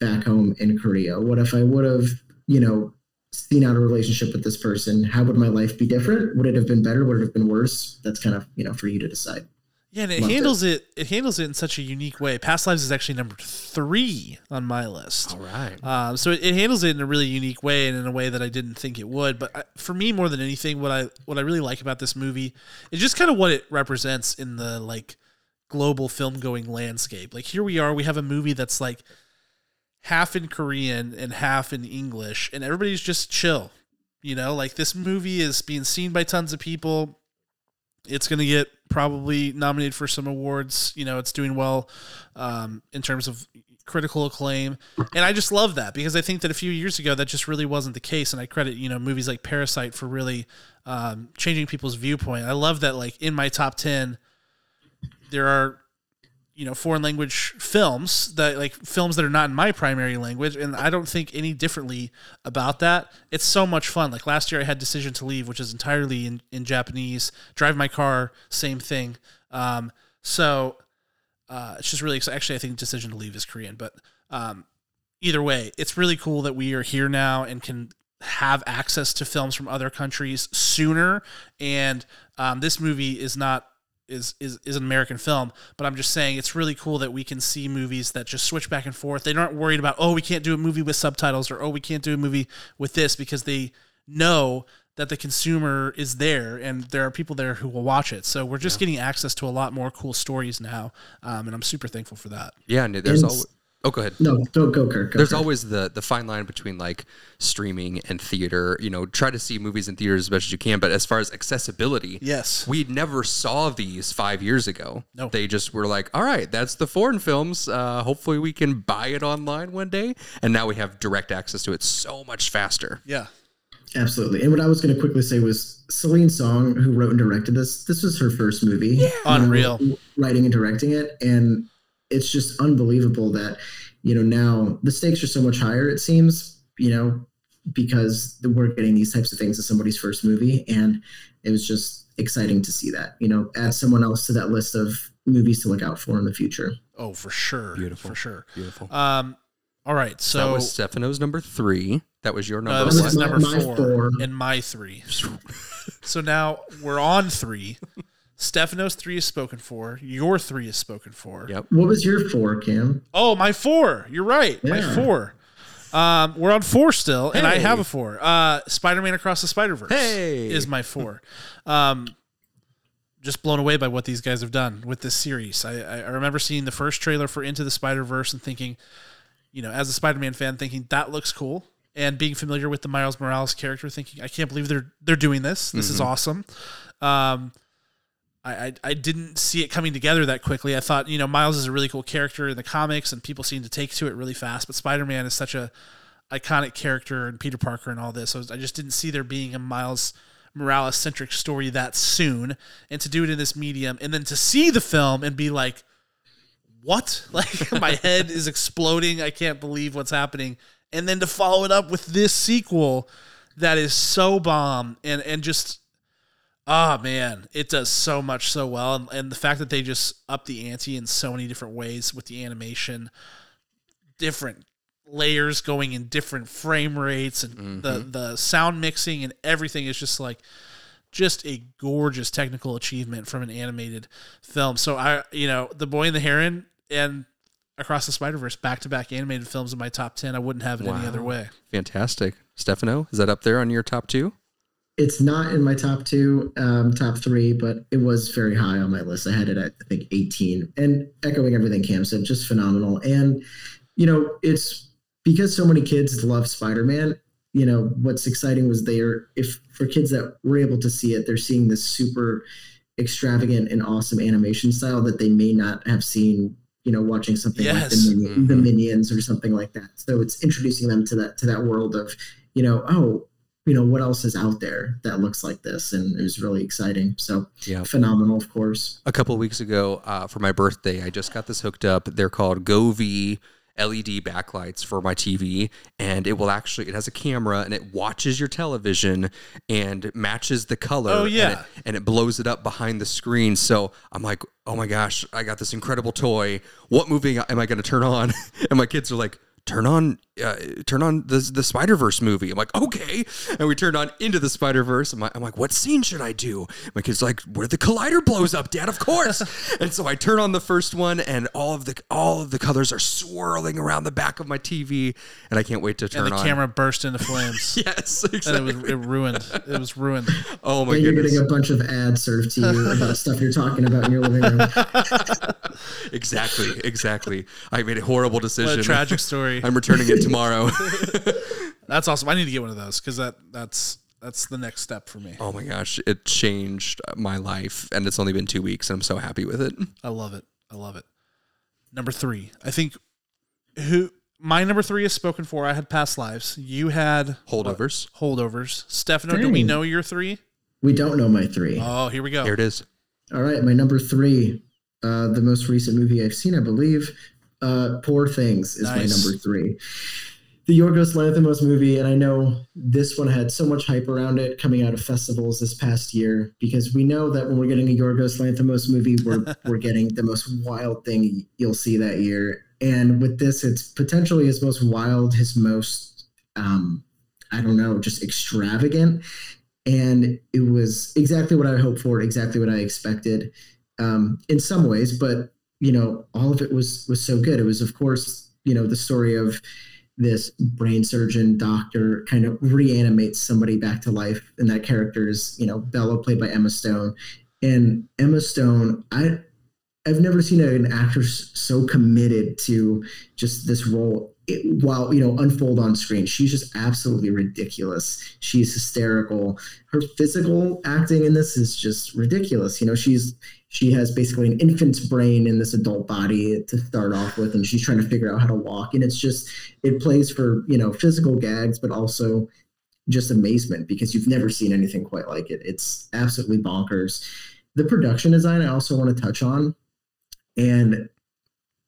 back home in korea what if i would have you know seen out a relationship with this person how would my life be different would it have been better would it have been worse that's kind of you know for you to decide Yeah, and it Loved it. handles it. it. handles it in such a unique way. Past Lives is actually number three on my list. All right. Um, so it, it handles it in a really unique way and in a way that I didn't think it would. But I, for me, more than anything, what I what I really like about this movie is just kind of what it represents in the like global film going landscape. Like here we are, we have a movie that's like half in Korean and half in English, and everybody's just chill. You know, like this movie is being seen by tons of people. It's going to get probably nominated for some awards. You know, it's doing well um, in terms of critical acclaim, and I just love that because I think that a few years ago that just really wasn't the case, and I credit you know movies like Parasite for really um, changing people's viewpoint. I love that like in my top ten, there are you know foreign language films that like films that are not in my primary language and i don't think any differently about that. It's so much fun. Like last year i had decision to leave which is entirely in, in japanese. Drive my car same thing. Um, so uh, it's just really actually i think decision to leave is korean but um, either way it's really cool that we are here now and can have access to films from other countries sooner. And um, this movie is not is, is is an American film, but I'm just saying it's really cool that we can see movies that just switch back and forth. They aren't worried about oh we can't do a movie with subtitles or oh we can't do a movie with this because they know that the consumer is there and there are people there who will watch it. So we're just getting access to a lot more cool stories now, um, and I'm super thankful for that. Yeah, and there's And- always. Oh, go ahead. No, don't go, Kirk. Go, There's Kirk. always the the fine line between like streaming and theater. You know, try to see movies in theaters as best as you can. But as far as accessibility, Yes. we never saw these five years ago. No. they just were like, "All right, that's the foreign films. Uh, hopefully, we can buy it online one day." And now we have direct access to it so much faster. Yeah. Absolutely. And what I was going to quickly say was Celine Song, who wrote and directed this, this was her first movie. you know, Unreal. writing and directing it. And it's just unbelievable that, you know, now the stakes are so much higher, it seems, you know, because we're getting these types of things as somebody's first movie. And it was just exciting to see that, you know, add someone else to that list of movies to look out for in the future. Oh, for sure. Beautiful. For sure. Beautiful. Um. All right. So So that was Stefano's number three. That was your No, number this one. is was my- number my four, four. and my three. [LAUGHS] so now we're on three. Stefano's three is spoken for. Your three is spoken for. Yep. What was your four, Cam? Oh, my four. You're right. My four. Um, we're on four still, and I have a four. Uh, Spider-Man Across the Spider-Verse Hey. is my four. Um, just blown away by what these guys have done with this series. I, I I remember seeing the first trailer for Into the Spider Verse and thinking, you know, as a Spider-Man fan, thinking that looks cool, and being familiar with the Miles Morales character, thinking I can't believe they're they're doing this. This is awesome. Um, I, I I didn't see it coming together that quickly. I thought, you know, Miles is a really cool character in the comics, and people seem to take to it really fast. But Spider-Man is such a iconic character, and Peter Parker and all this. So I just didn't see there being a Miles Morales centric story that soon, and to do it in this medium, and then to see the film and be like, "What?" [LAUGHS] Like my [LAUGHS] head is exploding. I can't believe what's happening, and then to follow it up with this sequel that is so bomb and and just Ah man, it does so much so well, and, and the fact that they just up the ante in so many different ways with the animation, different layers going in different frame rates, and the the sound mixing and everything is just like just a gorgeous technical achievement from an animated film. So I, you know, The Boy and the Heron and Across the Spider Verse back to back animated films in my top ten. I wouldn't have it any other way. Fantastic. Stefano, is that up there on your top two? It's not in my top two, um, top three, but it was very high on my list. I had it at I think 18. And echoing everything Cam said, just phenomenal. And you know, it's because so many kids love Spider-Man. You know, what's exciting was they're if for kids that were able to see it, they're seeing this super extravagant and awesome animation style that they may not have seen. You know, watching something like the, Minion, the Mhm. Minions or something like that. So it's introducing them to that to that world of, you know, oh, you know what else is out there that looks like this and it was really exciting so Yeah. phenomenal of course a couple weeks ago uh, for my birthday. I just got this hooked up. They're called Govee LED backlights for my TV, and it will actually it has a camera and it watches your television and matches the color. Oh, and yeah. it, and it blows it up behind the screen. So I'm like, oh my gosh, I got this incredible toy. What movie am I going to turn on? [LAUGHS] and my kids are like. Turn on, uh, turn on the the Spider Verse movie. I'm like, okay, and we turned on into the Spider Verse. I'm, like- I'm like, what scene should I do? My kid's like, where the collider blows up, Dad. Of course. [LAUGHS] and so I turn on the first one, and all of the all of the colors are swirling around the back of my TV, and I can't wait to turn And the on. camera burst into flames. [LAUGHS] Yes, And it was it ruined. It was ruined. oh my and you're goodness. getting a bunch of ads served to you about stuff you're talking about in your living room [LAUGHS] exactly, exactly. I made a horrible What decision. a tragic [LAUGHS] story. I'm returning it tomorrow. [LAUGHS] [LAUGHS] That's awesome. I need to get one of those because that that's that's the next step for me. oh my gosh, it changed my life, and it's only been two weeks, and I'm so happy with it. I love it. I love it. Number three. I think who my number three is spoken for. I had past lives. You had Holdovers. holdovers. Stefano, do we Dang. know your three? We don't know my three. Oh, here we go. Here it is. All right, my number three, uh, the most recent movie I've seen, I believe, uh, Poor Things is Nice. my number three. The Yorgos Lanthimos movie, and I know this one had so much hype around it coming out of festivals this past year because we know that when we're getting a Yorgos Lanthimos movie, we're [LAUGHS] we're getting the most wild thing you'll see that year. And with this, it's potentially his most wild, his most um, I don't know, just extravagant. And it was exactly what I hoped for, exactly what I expected um, in some ways, but you know, all of it was was so good. It was, of course, you know, the story of this brain surgeon doctor kind of reanimates somebody back to life, and that character is, you know, Bella, played by Emma Stone. And Emma Stone, I I've never seen an actress so committed to just this role it, while you know unfold on screen. She's just absolutely ridiculous. She's hysterical. Her physical acting in this is just ridiculous. You know, she's she has basically an infant's brain in this adult body to start off with, and she's trying to figure out how to walk. And it's just it plays for you know physical gags, but also just amazement because you've never seen anything quite like it. It's absolutely bonkers. The production design I also want to touch on. And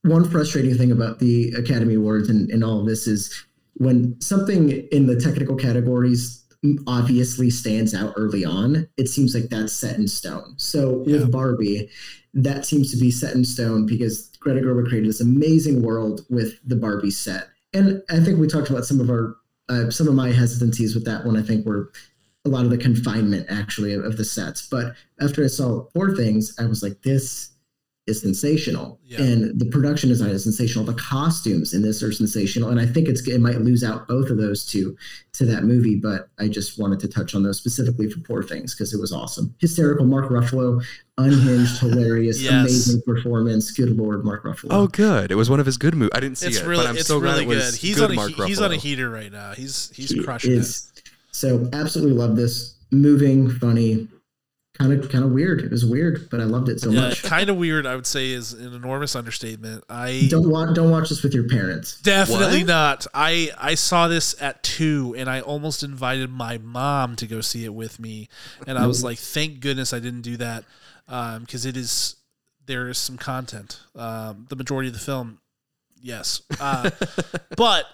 one frustrating thing about the Academy Awards and, and all of this is when something in the technical categories obviously stands out early on, it seems like that's set in stone. So Yeah. with Barbie, that seems to be set in stone because Greta Gerwig created this amazing world with the Barbie set. And I think we talked about some of our uh, some of my hesitancies with that one. I think were a lot of the confinement actually of, of the sets. But after I saw Poor Things, I was like, this is sensational, Yeah. and the production design is sensational. The costumes in this are sensational, and I think it's it might lose out both of those two to that movie. But I just wanted to touch on those specifically for Poor Things because it was awesome, hysterical. Mark Ruffalo, unhinged, [SIGHS] hilarious, Yes. amazing performance. Good lord, Mark Ruffalo. Oh, good. It was one of his good movies. I didn't see It's it, really, but I'm it's so glad really it was good. He's good on a Mark he- he's on a heater right now. He's he's He crushing it. is. So absolutely love this. Moving, funny, kind of kind of weird. It was weird, but I loved it so Yeah, much. kind of weird. I would say is an enormous understatement. I Don't watch don't watch this with your parents. Definitely What? not. I I saw this at two, and I almost invited my mom to go see it with me, and I was like, "Thank goodness I didn't do that," because it is there is some content. Um, the majority of the film, yes, uh, [LAUGHS] but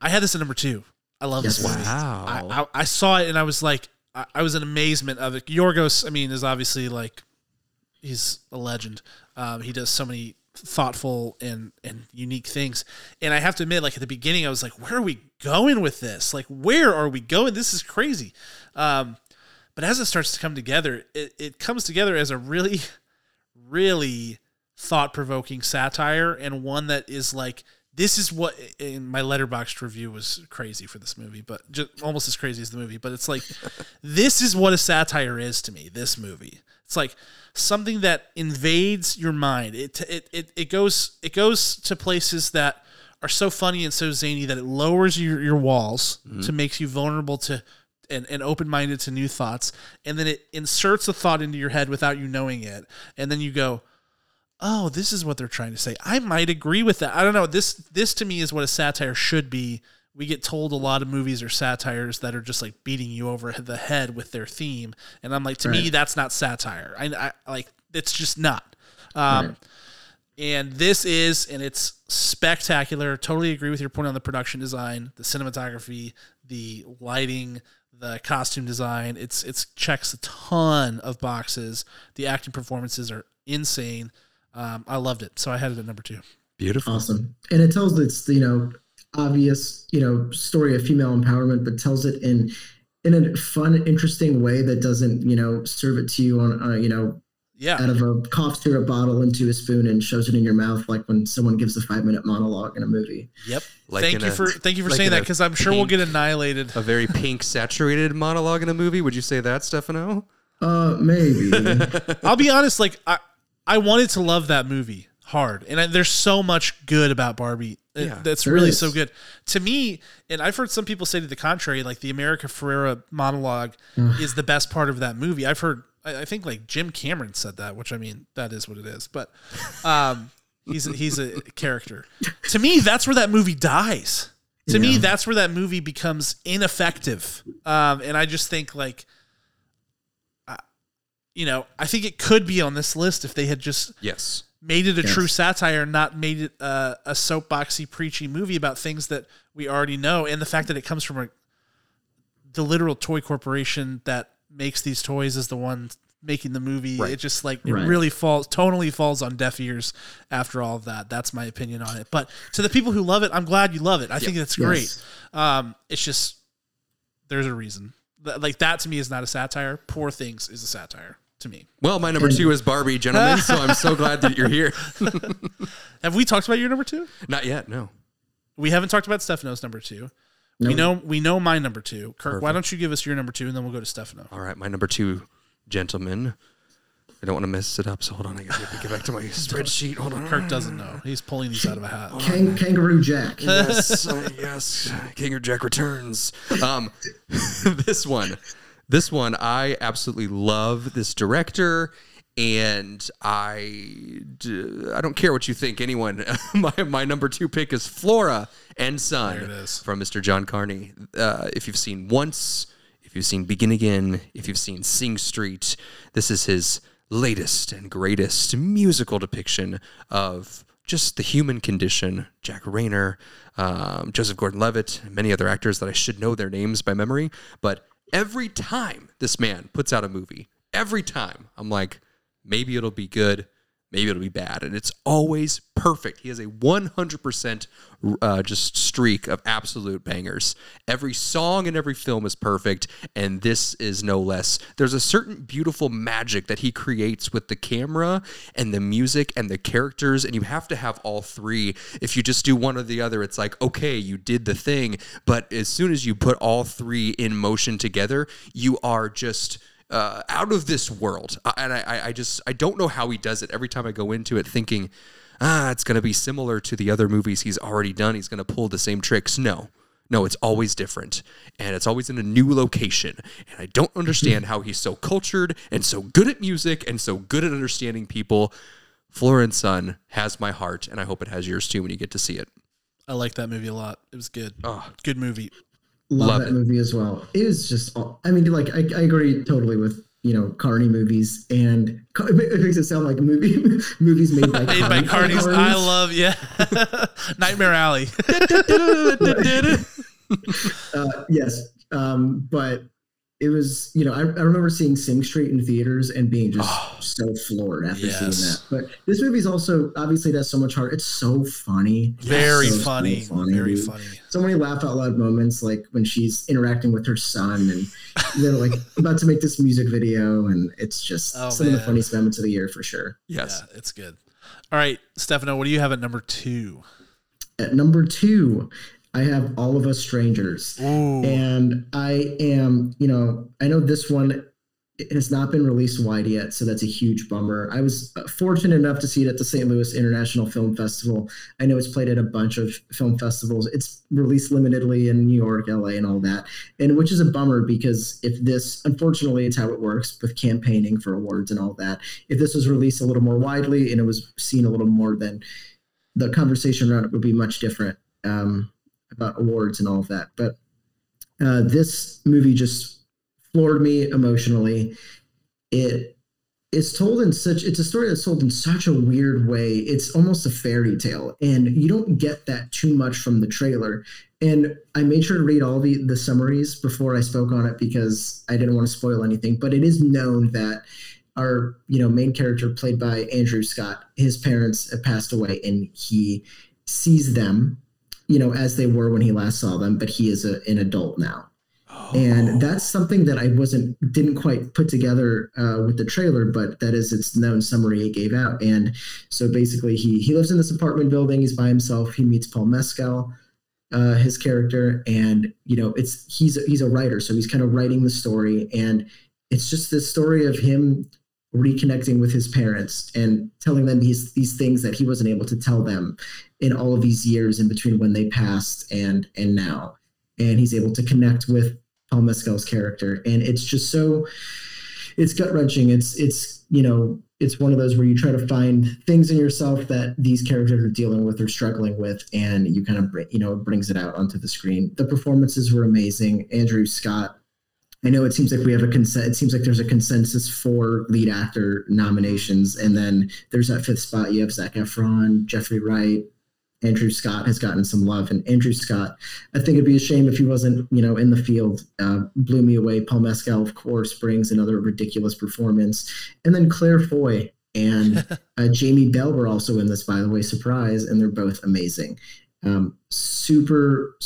I had this at number two. I love this Yes. movie. Wow. I, I, I saw it and I was like, I, I was in amazement of it. Yorgos, I mean, is obviously like, he's a legend. Um, he does so many thoughtful and and unique things. And I have to admit, like at the beginning, I was like, where are we going with this? Like, where are we going? This is crazy. Um, but as it starts to come together, it, it comes together as a really, really thought provoking satire and one that is like this is what in my letterboxd review was crazy for this movie but just almost as crazy as the movie but it's like [LAUGHS] this is what a satire is to me this movie. It's like something that invades your mind. It it it, it goes it goes to places that are so funny and so zany that it lowers your, your walls mm-hmm. to makes you vulnerable to and, and open-minded to new thoughts and then it inserts a thought into your head without you knowing it and then you go oh, this is what they're trying to say. I might agree with that. I don't know. This this to me is what a satire should be. We get told a lot of movies are satires that are just like beating you over the head with their theme, and I'm like, to me, that's not satire. I, I like it's just not. Um, Right. And this is, and it's spectacular. Totally agree with your point on the production design, the cinematography, the lighting, the costume design. It's it's checks a ton of boxes. The acting performances are insane. Um, I loved it, so I had it at number two. Beautiful. Awesome. And it tells this, you know, obvious, you know, story of female empowerment, but tells it in in a fun, interesting way that doesn't, you know, serve it to you on, uh, you know, Yeah, out of a cough syrup bottle into a spoon and shows it in your mouth, like when someone gives a five minute monologue in a movie. yep. Like thank you a- for thank you for like saying that because I'm sure we'll get annihilated. A very pink saturated monologue in a movie. Would you say that, Stefano? Uh, maybe. [LAUGHS] I'll be honest, like I I wanted to love that movie hard, and I, there's so much good about Barbie. Yeah, that's really is. so good to me. And I've heard some people say to the contrary, like the America Ferrera monologue is the best part of that movie. I've heard, I, I think like Jim Cameron said that, which I mean that is what it is. But um, [LAUGHS] He's a, he's a character. To me, that's where that movie dies. To me, that's where that movie becomes ineffective. Um, and I just think like, you know, I think it could be on this list if they had just Yes. made it a Yes. true satire, and not made it uh, a soapboxy, preachy movie about things that we already know, and the fact that it comes from a the literal toy corporation that makes these toys is the one making the movie. Right. It just like it Right. really falls tonally falls on deaf ears after all of that. That's my opinion on it. But to the people who love it, I'm glad you love it. I think that's great. Yes. Um, it's just there's a reason. Like that to me is not a satire. Poor things is a satire to me. Well, my number two is Barbie, gentlemen. so I'm so glad that you're here. [LAUGHS] Have we talked about your number two? Not yet. No. We haven't talked about Stefano's number two. We know we know my number two. Kirk, why don't you give us your number two and then we'll go to Stefano. All right, my number two, gentlemen. I don't want to mess it up, so hold on. I gotta get back to my [LAUGHS] spreadsheet. Hold on. Kirk doesn't know. He's pulling these out of a hat. Kang- Kangaroo Jack. [LAUGHS] yes, uh, yes. King or Jack returns. Um, this one, this one, I absolutely love this director, and I, d- I don't care what you think. Anyone, [LAUGHS] my my number two pick is Flora and Son There it is. from Mr. John Carney. Uh, if you've seen Once, if you've seen Begin Again, if you've seen Sing Street, this is his latest and greatest musical depiction of just the human condition. Jack Reynor, um, Joseph Gordon-Levitt, many other actors that I should know their names by memory. But every time this man puts out a movie, every time I'm like, maybe it'll be good, maybe it'll be bad, and it's always perfect. He has a 100% uh, just streak of absolute bangers. Every song and every film is perfect, and this is no less. There's a certain beautiful magic that he creates with the camera and the music and the characters, and you have to have all three. If you just do one or the other, it's like, okay, you did the thing, but as soon as you put all three in motion together, you are just uh, out of this world. And I, I- I just I don't know how he does it. Every time I go into it, thinking, ah, it's going to be similar to the other movies he's already done. He's going to pull the same tricks. No. No, it's always different. And it's always in a new location. And I don't understand how he's so cultured and so good at music and so good at understanding people. Flora and Son has my heart, and I hope it has yours too when you get to see it. I like that movie a lot. It was good. Oh, Good movie. Love, Love that it. movie as well. It was just, all, I mean, like I, I agree totally with you know Carney movies, and [LAUGHS] it makes it sound like movie [LAUGHS] movies made by [LAUGHS] Made by. I love, yeah. Nightmare Alley. uh, yes, um, but it was you know I, I remember seeing Sing Street in theaters and being just oh. so floored after seeing that. But this movie's also obviously it has so much heart. It's so funny, Very So, so funny. Very dude. funny. So many laugh out loud moments, like when she's interacting with her son and they're like [LAUGHS] about to make this music video, and it's just Oh, some of the funniest moments of the year for sure. yes. Yeah, it's good. All right, Stefano, what do you have at number two? At number two, I have All of Us Strangers. Ooh. and I am, you know, I know this one it has not been released wide yet, so that's a huge bummer. I was uh, fortunate enough to see it at the St. Louis International Film Festival. I know it's played at a bunch of film festivals. It's released limitedly in New York, LA, and all that, and which is a bummer because if this, unfortunately, it's how it works with campaigning for awards and all that. If this was released a little more widely and it was seen a little more, then the conversation around it would be much different um, about awards and all of that. But uh, this movie just floored me emotionally. It is told in such it's a story that's told in such a weird way. It's almost a fairy tale, and you don't get that too much from the trailer. And I made sure to read all the the summaries before I spoke on it because I didn't want to spoil anything. But it is known that our you know main character played by Andrew Scott, his parents have passed away, and he sees them, you know, as they were when he last saw them, but he is a, an adult now and that's something that I wasn't didn't quite put together uh, with the trailer, but that is its known summary it gave out. And so basically, he he lives in this apartment building. He's by himself. He meets Paul Mescal, uh, his character, and you know it's he's he's a writer, so he's kind of writing the story, and it's just this story of him reconnecting with his parents and telling them these these things that he wasn't able to tell them in all of these years in between when they passed and and now and he's able to connect with Paul Mescal's character, and it's just so it's gut wrenching. It's it's you know, it's one of those where you try to find things in yourself that these characters are dealing with or struggling with, and you kind of, you know, brings it out onto the screen. The performances were amazing. Andrew Scott. I know it seems like we have a consent. It seems like there's a consensus for lead actor nominations, and then there's that fifth spot. You have Zac Efron, Jeffrey Wright, Andrew Scott has gotten some love, and Andrew Scott, I think it'd be a shame if he wasn't, you know, in the field. Uh, blew me away. Paul Mescal, of course, brings another ridiculous performance, and then Claire Foy and [LAUGHS] uh, Jamie Bell were also in this, by the way, surprise, and they're both amazing. Um, super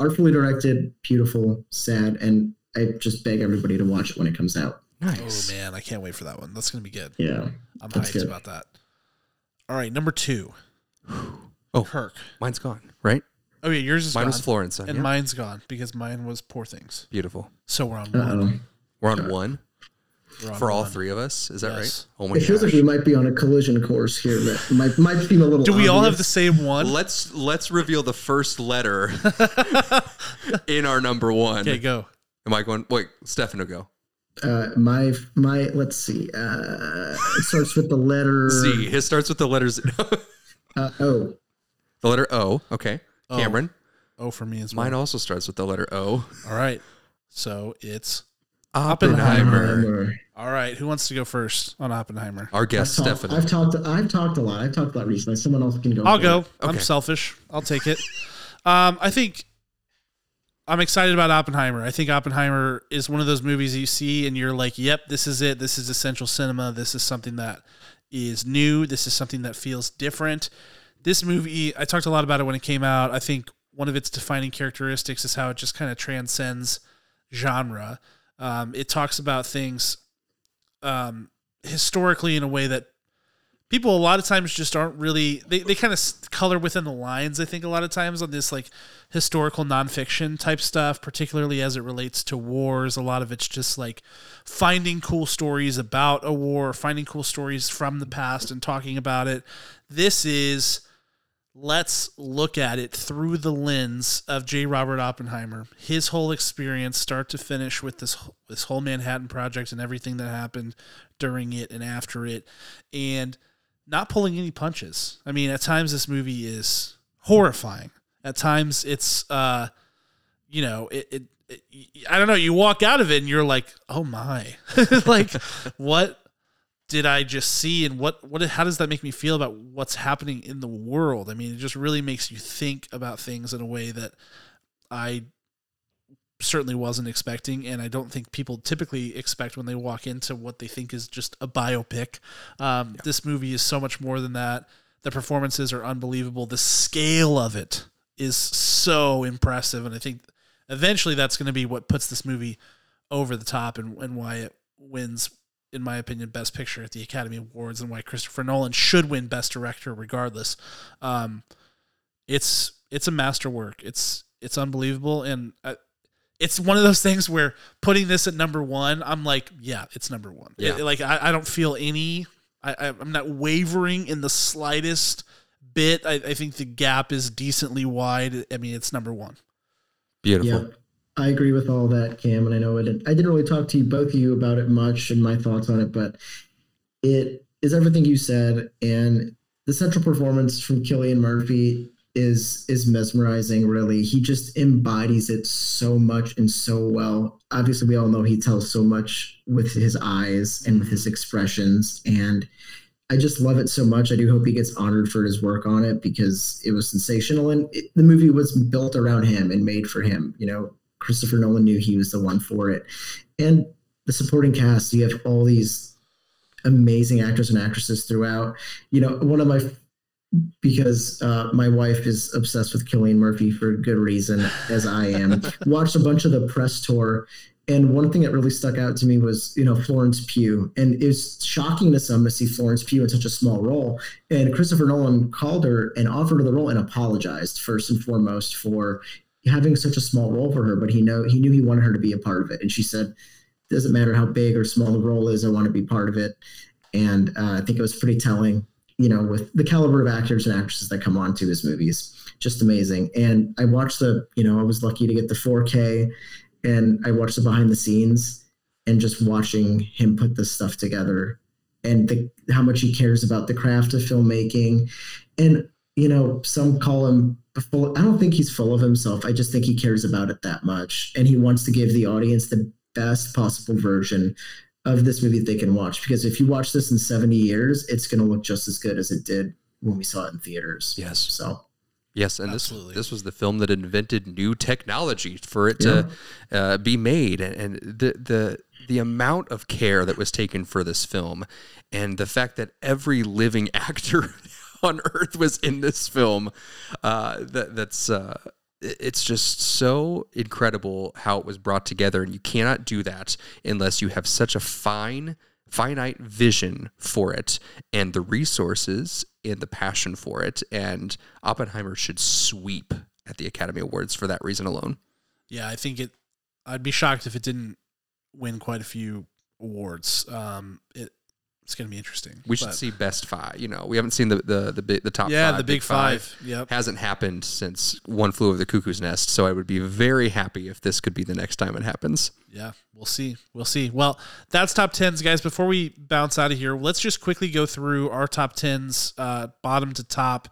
artfully directed, beautiful, sad, and I just beg everybody to watch it when it comes out. Nice. Oh man, I can't wait for that one. That's gonna be good. Yeah, I'm hyped good. about that. All right, number two. Oh. Kirk. Mine's gone, right? Oh yeah, yours is Mine gone, was Florence. then, and yeah. mine's gone because mine was Poor Things. Beautiful. So we're on Uh one. oh. We're on one We're on for all one. three of us. Is that Yes. right? Oh my It feels like we might be on a collision course here. That might might seem a little. Do we all have the same one? Let's let's reveal the first letter [LAUGHS] in our number one. Okay, go. Am I going? Wait, will go. Uh, my my let's see. Uh, it starts with the letter [LAUGHS] Z. His starts with the letters. [LAUGHS] Uh, o. The letter O. Okay. Oh. Cameron. O for me as well. Mine also starts with the letter O. All right. So it's Oppenheimer. Oppenheimer. all right. Who wants to go first on Oppenheimer? Our I've guest talked, I've talked. I've talked a lot. I've talked a lot recently. Someone else can go. I'll go. it. I'm Okay. selfish. I'll take it. [LAUGHS] um, I think I'm excited about Oppenheimer. I think Oppenheimer is one of those movies you see and you're like, "Yep, this is it. This is essential cinema. This is something that is new. This is something that feels different." This movie, I talked a lot about it when it came out. I think one of its defining characteristics is how it just kind of transcends genre. Um, it talks about things um, historically in a way that people a lot of times just aren't really they, they kind of color within the lines i think a lot of times on this like historical nonfiction type stuff particularly as it relates to wars. A lot of it's just like finding cool stories about a war finding cool stories from the past and talking about it. This is let's look at it through the lens of J. Robert Oppenheimer, his whole experience, start to finish, with this this whole Manhattan Project and everything that happened during it and after it, and not pulling any punches. I mean, at times this movie is horrifying. At times it's, uh, you know, it. it it- I don't know. You walk out of it and you're like, "Oh my!" [LAUGHS] like, what did I just see and what what how does that make me feel about what's happening in the world? I mean, it just really makes you think about things in a way that I certainly wasn't expecting and I don't think people typically expect when they walk into what they think is just a biopic. Um, This movie is so much more than that. The performances are unbelievable. The scale of it is so impressive and I think eventually that's going to be what puts this movie over the top and, and why it wins in my opinion, Best Picture at the Academy Awards, and why Christopher Nolan should win Best Director regardless. Um, it's it's a masterwork. It's it's unbelievable, and it's one of those things where putting this at number one, I'm like, yeah, it's number one. Yeah. It- like I, I don't feel any. I, I I'm not wavering in the slightest bit. I, I think the gap is decently wide. I mean, it's number one. Beautiful. Yep. I agree with all that, Cam, and I know it, didn't. I didn't really talk to you both of you about it much and my thoughts on it, but it is everything you said, and the central performance from Cillian Murphy is is mesmerizing. Really, he just embodies it so much and so well. Obviously, we all know he tells so much with his eyes and with his expressions, and I just love it so much. I do hope he gets honored for his work on it because it was sensational, and it, the movie was built around him and made for him. You know, Christopher Nolan knew he was the one for it, and the supporting cast. You have all these amazing actors and actresses throughout. You know, one of my because uh, my wife is obsessed with Cillian Murphy for good reason, as I am. [LAUGHS] Watched a bunch of the press tour, and one thing that really stuck out to me was you know Florence Pugh, and it was shocking to some to see Florence Pugh in such a small role. And Christopher Nolan called her and offered her the role and apologized first and foremost for having such a small role for her, but he know he knew he wanted her to be a part of it, and she said, "Doesn't matter how big or small the role is, I want to be part of it." And uh, I think it was pretty telling you know, with the caliber of actors and actresses that come on to his movies. Just amazing. And I watched the, you know, I was lucky to get the 4K and I watched the behind the scenes and just watching him put this stuff together and the, how much he cares about the craft of filmmaking. And, you know, some call him full. I don't think he's full of himself. I just think he cares about it that much. And he wants to give the audience the best possible version of this movie that they can watch. Because if you watch this in 70 years, it's going to look just as good as it did when we saw it in theaters. Yes. So Yes, and Absolutely. this this was the film that invented new technology for it to uh, be made, and, and the the the amount of care that was taken for this film, and the fact that every living [LAUGHS] actor [LAUGHS] on Earth was in this film, uh, that that's. Uh, it- it's just so incredible how it was brought together, and you cannot do that unless you have such a fine, finite vision for it, and the resources and the passion for it. And Oppenheimer should sweep at the Academy Awards for that reason alone. Yeah, I think it. I'd be shocked if it didn't win quite a few awards. Um, it, it's going to be interesting. We should But- see best five. You know, we haven't seen the the the, big, the top. Yeah, five, the big five. Yep. hasn't happened since One Flew Over the Cuckoo's Nest. So I would be very happy if this could be the next time it happens. Yeah, we'll see. We'll see. Well, that's top tens, guys. Before we bounce out of here, let's just quickly go through our top tens, uh, bottom to top,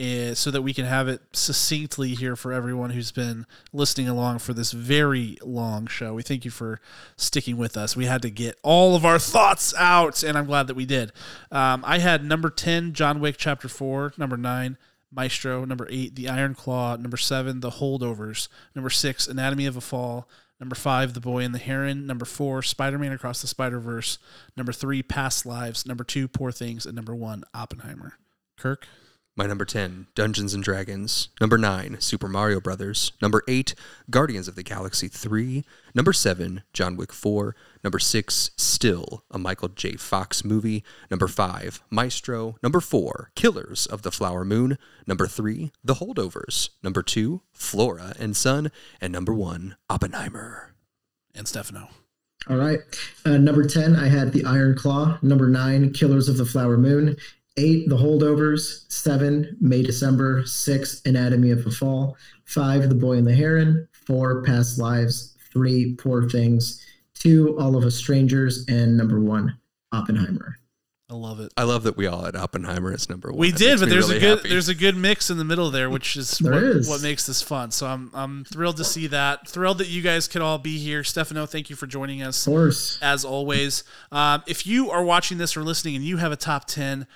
uh, so that we can have it succinctly here for everyone who's been listening along for this very long show. We thank you for sticking with us. We had to get all of our thoughts out, and I'm glad that we did. Um, I had number ten, John Wick Chapter Four, number nine. Maestro, number eight, The Iron Claw, number seven, The Holdovers, number six, Anatomy of a Fall, number five, The Boy and the Heron, number four, Spider Man Across the Spider Verse, number three, Past Lives, number two, Poor Things, and number one, Oppenheimer. Kirk? My number 10, Dungeons and Dragons. Number 9, Super Mario Brothers. Number 8, Guardians of the Galaxy 3. Number 7, John Wick 4. Number 6, Still, a Michael J. Fox movie. Number 5, Maestro. Number 4, Killers of the Flower Moon. Number 3, The Holdovers. Number 2, Flora and Son. And number 1, Oppenheimer. And Stefano. All right. Uh, number 10, I had The Iron Claw. Number 9, Killers of the Flower Moon. 8, The Holdovers. 7, May December. 6, Anatomy of a Fall. 5, The Boy and the Heron. 4, Past Lives. 3, Poor Things. 2, All of Us Strangers. And number 1, Oppenheimer. I love it. I love that we all had Oppenheimer as number 1. We That did, but there's really a good happy. there's a good mix in the middle there, which is [LAUGHS] There what, is. what makes this fun. So I'm I'm thrilled to see that. Thrilled that you guys could all be here. Stefano, thank you for joining us. Of course. as always. Um, if you are watching this or listening and you have a top 10,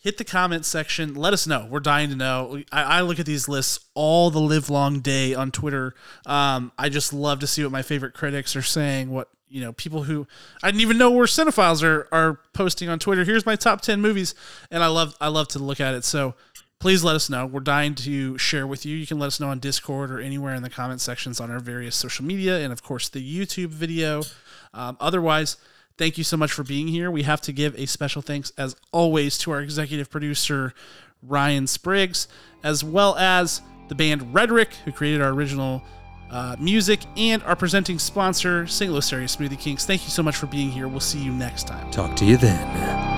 hit the comment section. Let us know. We're dying to know. I, I look at these lists all the live long day on Twitter. Um, I just love to see what my favorite critics are saying, what you know, people who I didn't even know were cinephiles are are posting on Twitter. Here's my top 10 movies. And I love I love to look at it. So please let us know. We're dying to share with you. You can let us know on Discord or anywhere in the comment sections on our various social media and, of course, the YouTube video. Um, otherwise, thank you so much for being here. We have to give a special thanks, as always, to our executive producer, Ryan Spriggs, as well as the band Rhetoric, who created our original uh, music, and our presenting sponsor, St. Louis Area Smoothie Kings. Thank you so much for being here. We'll see you next time. Talk to you then.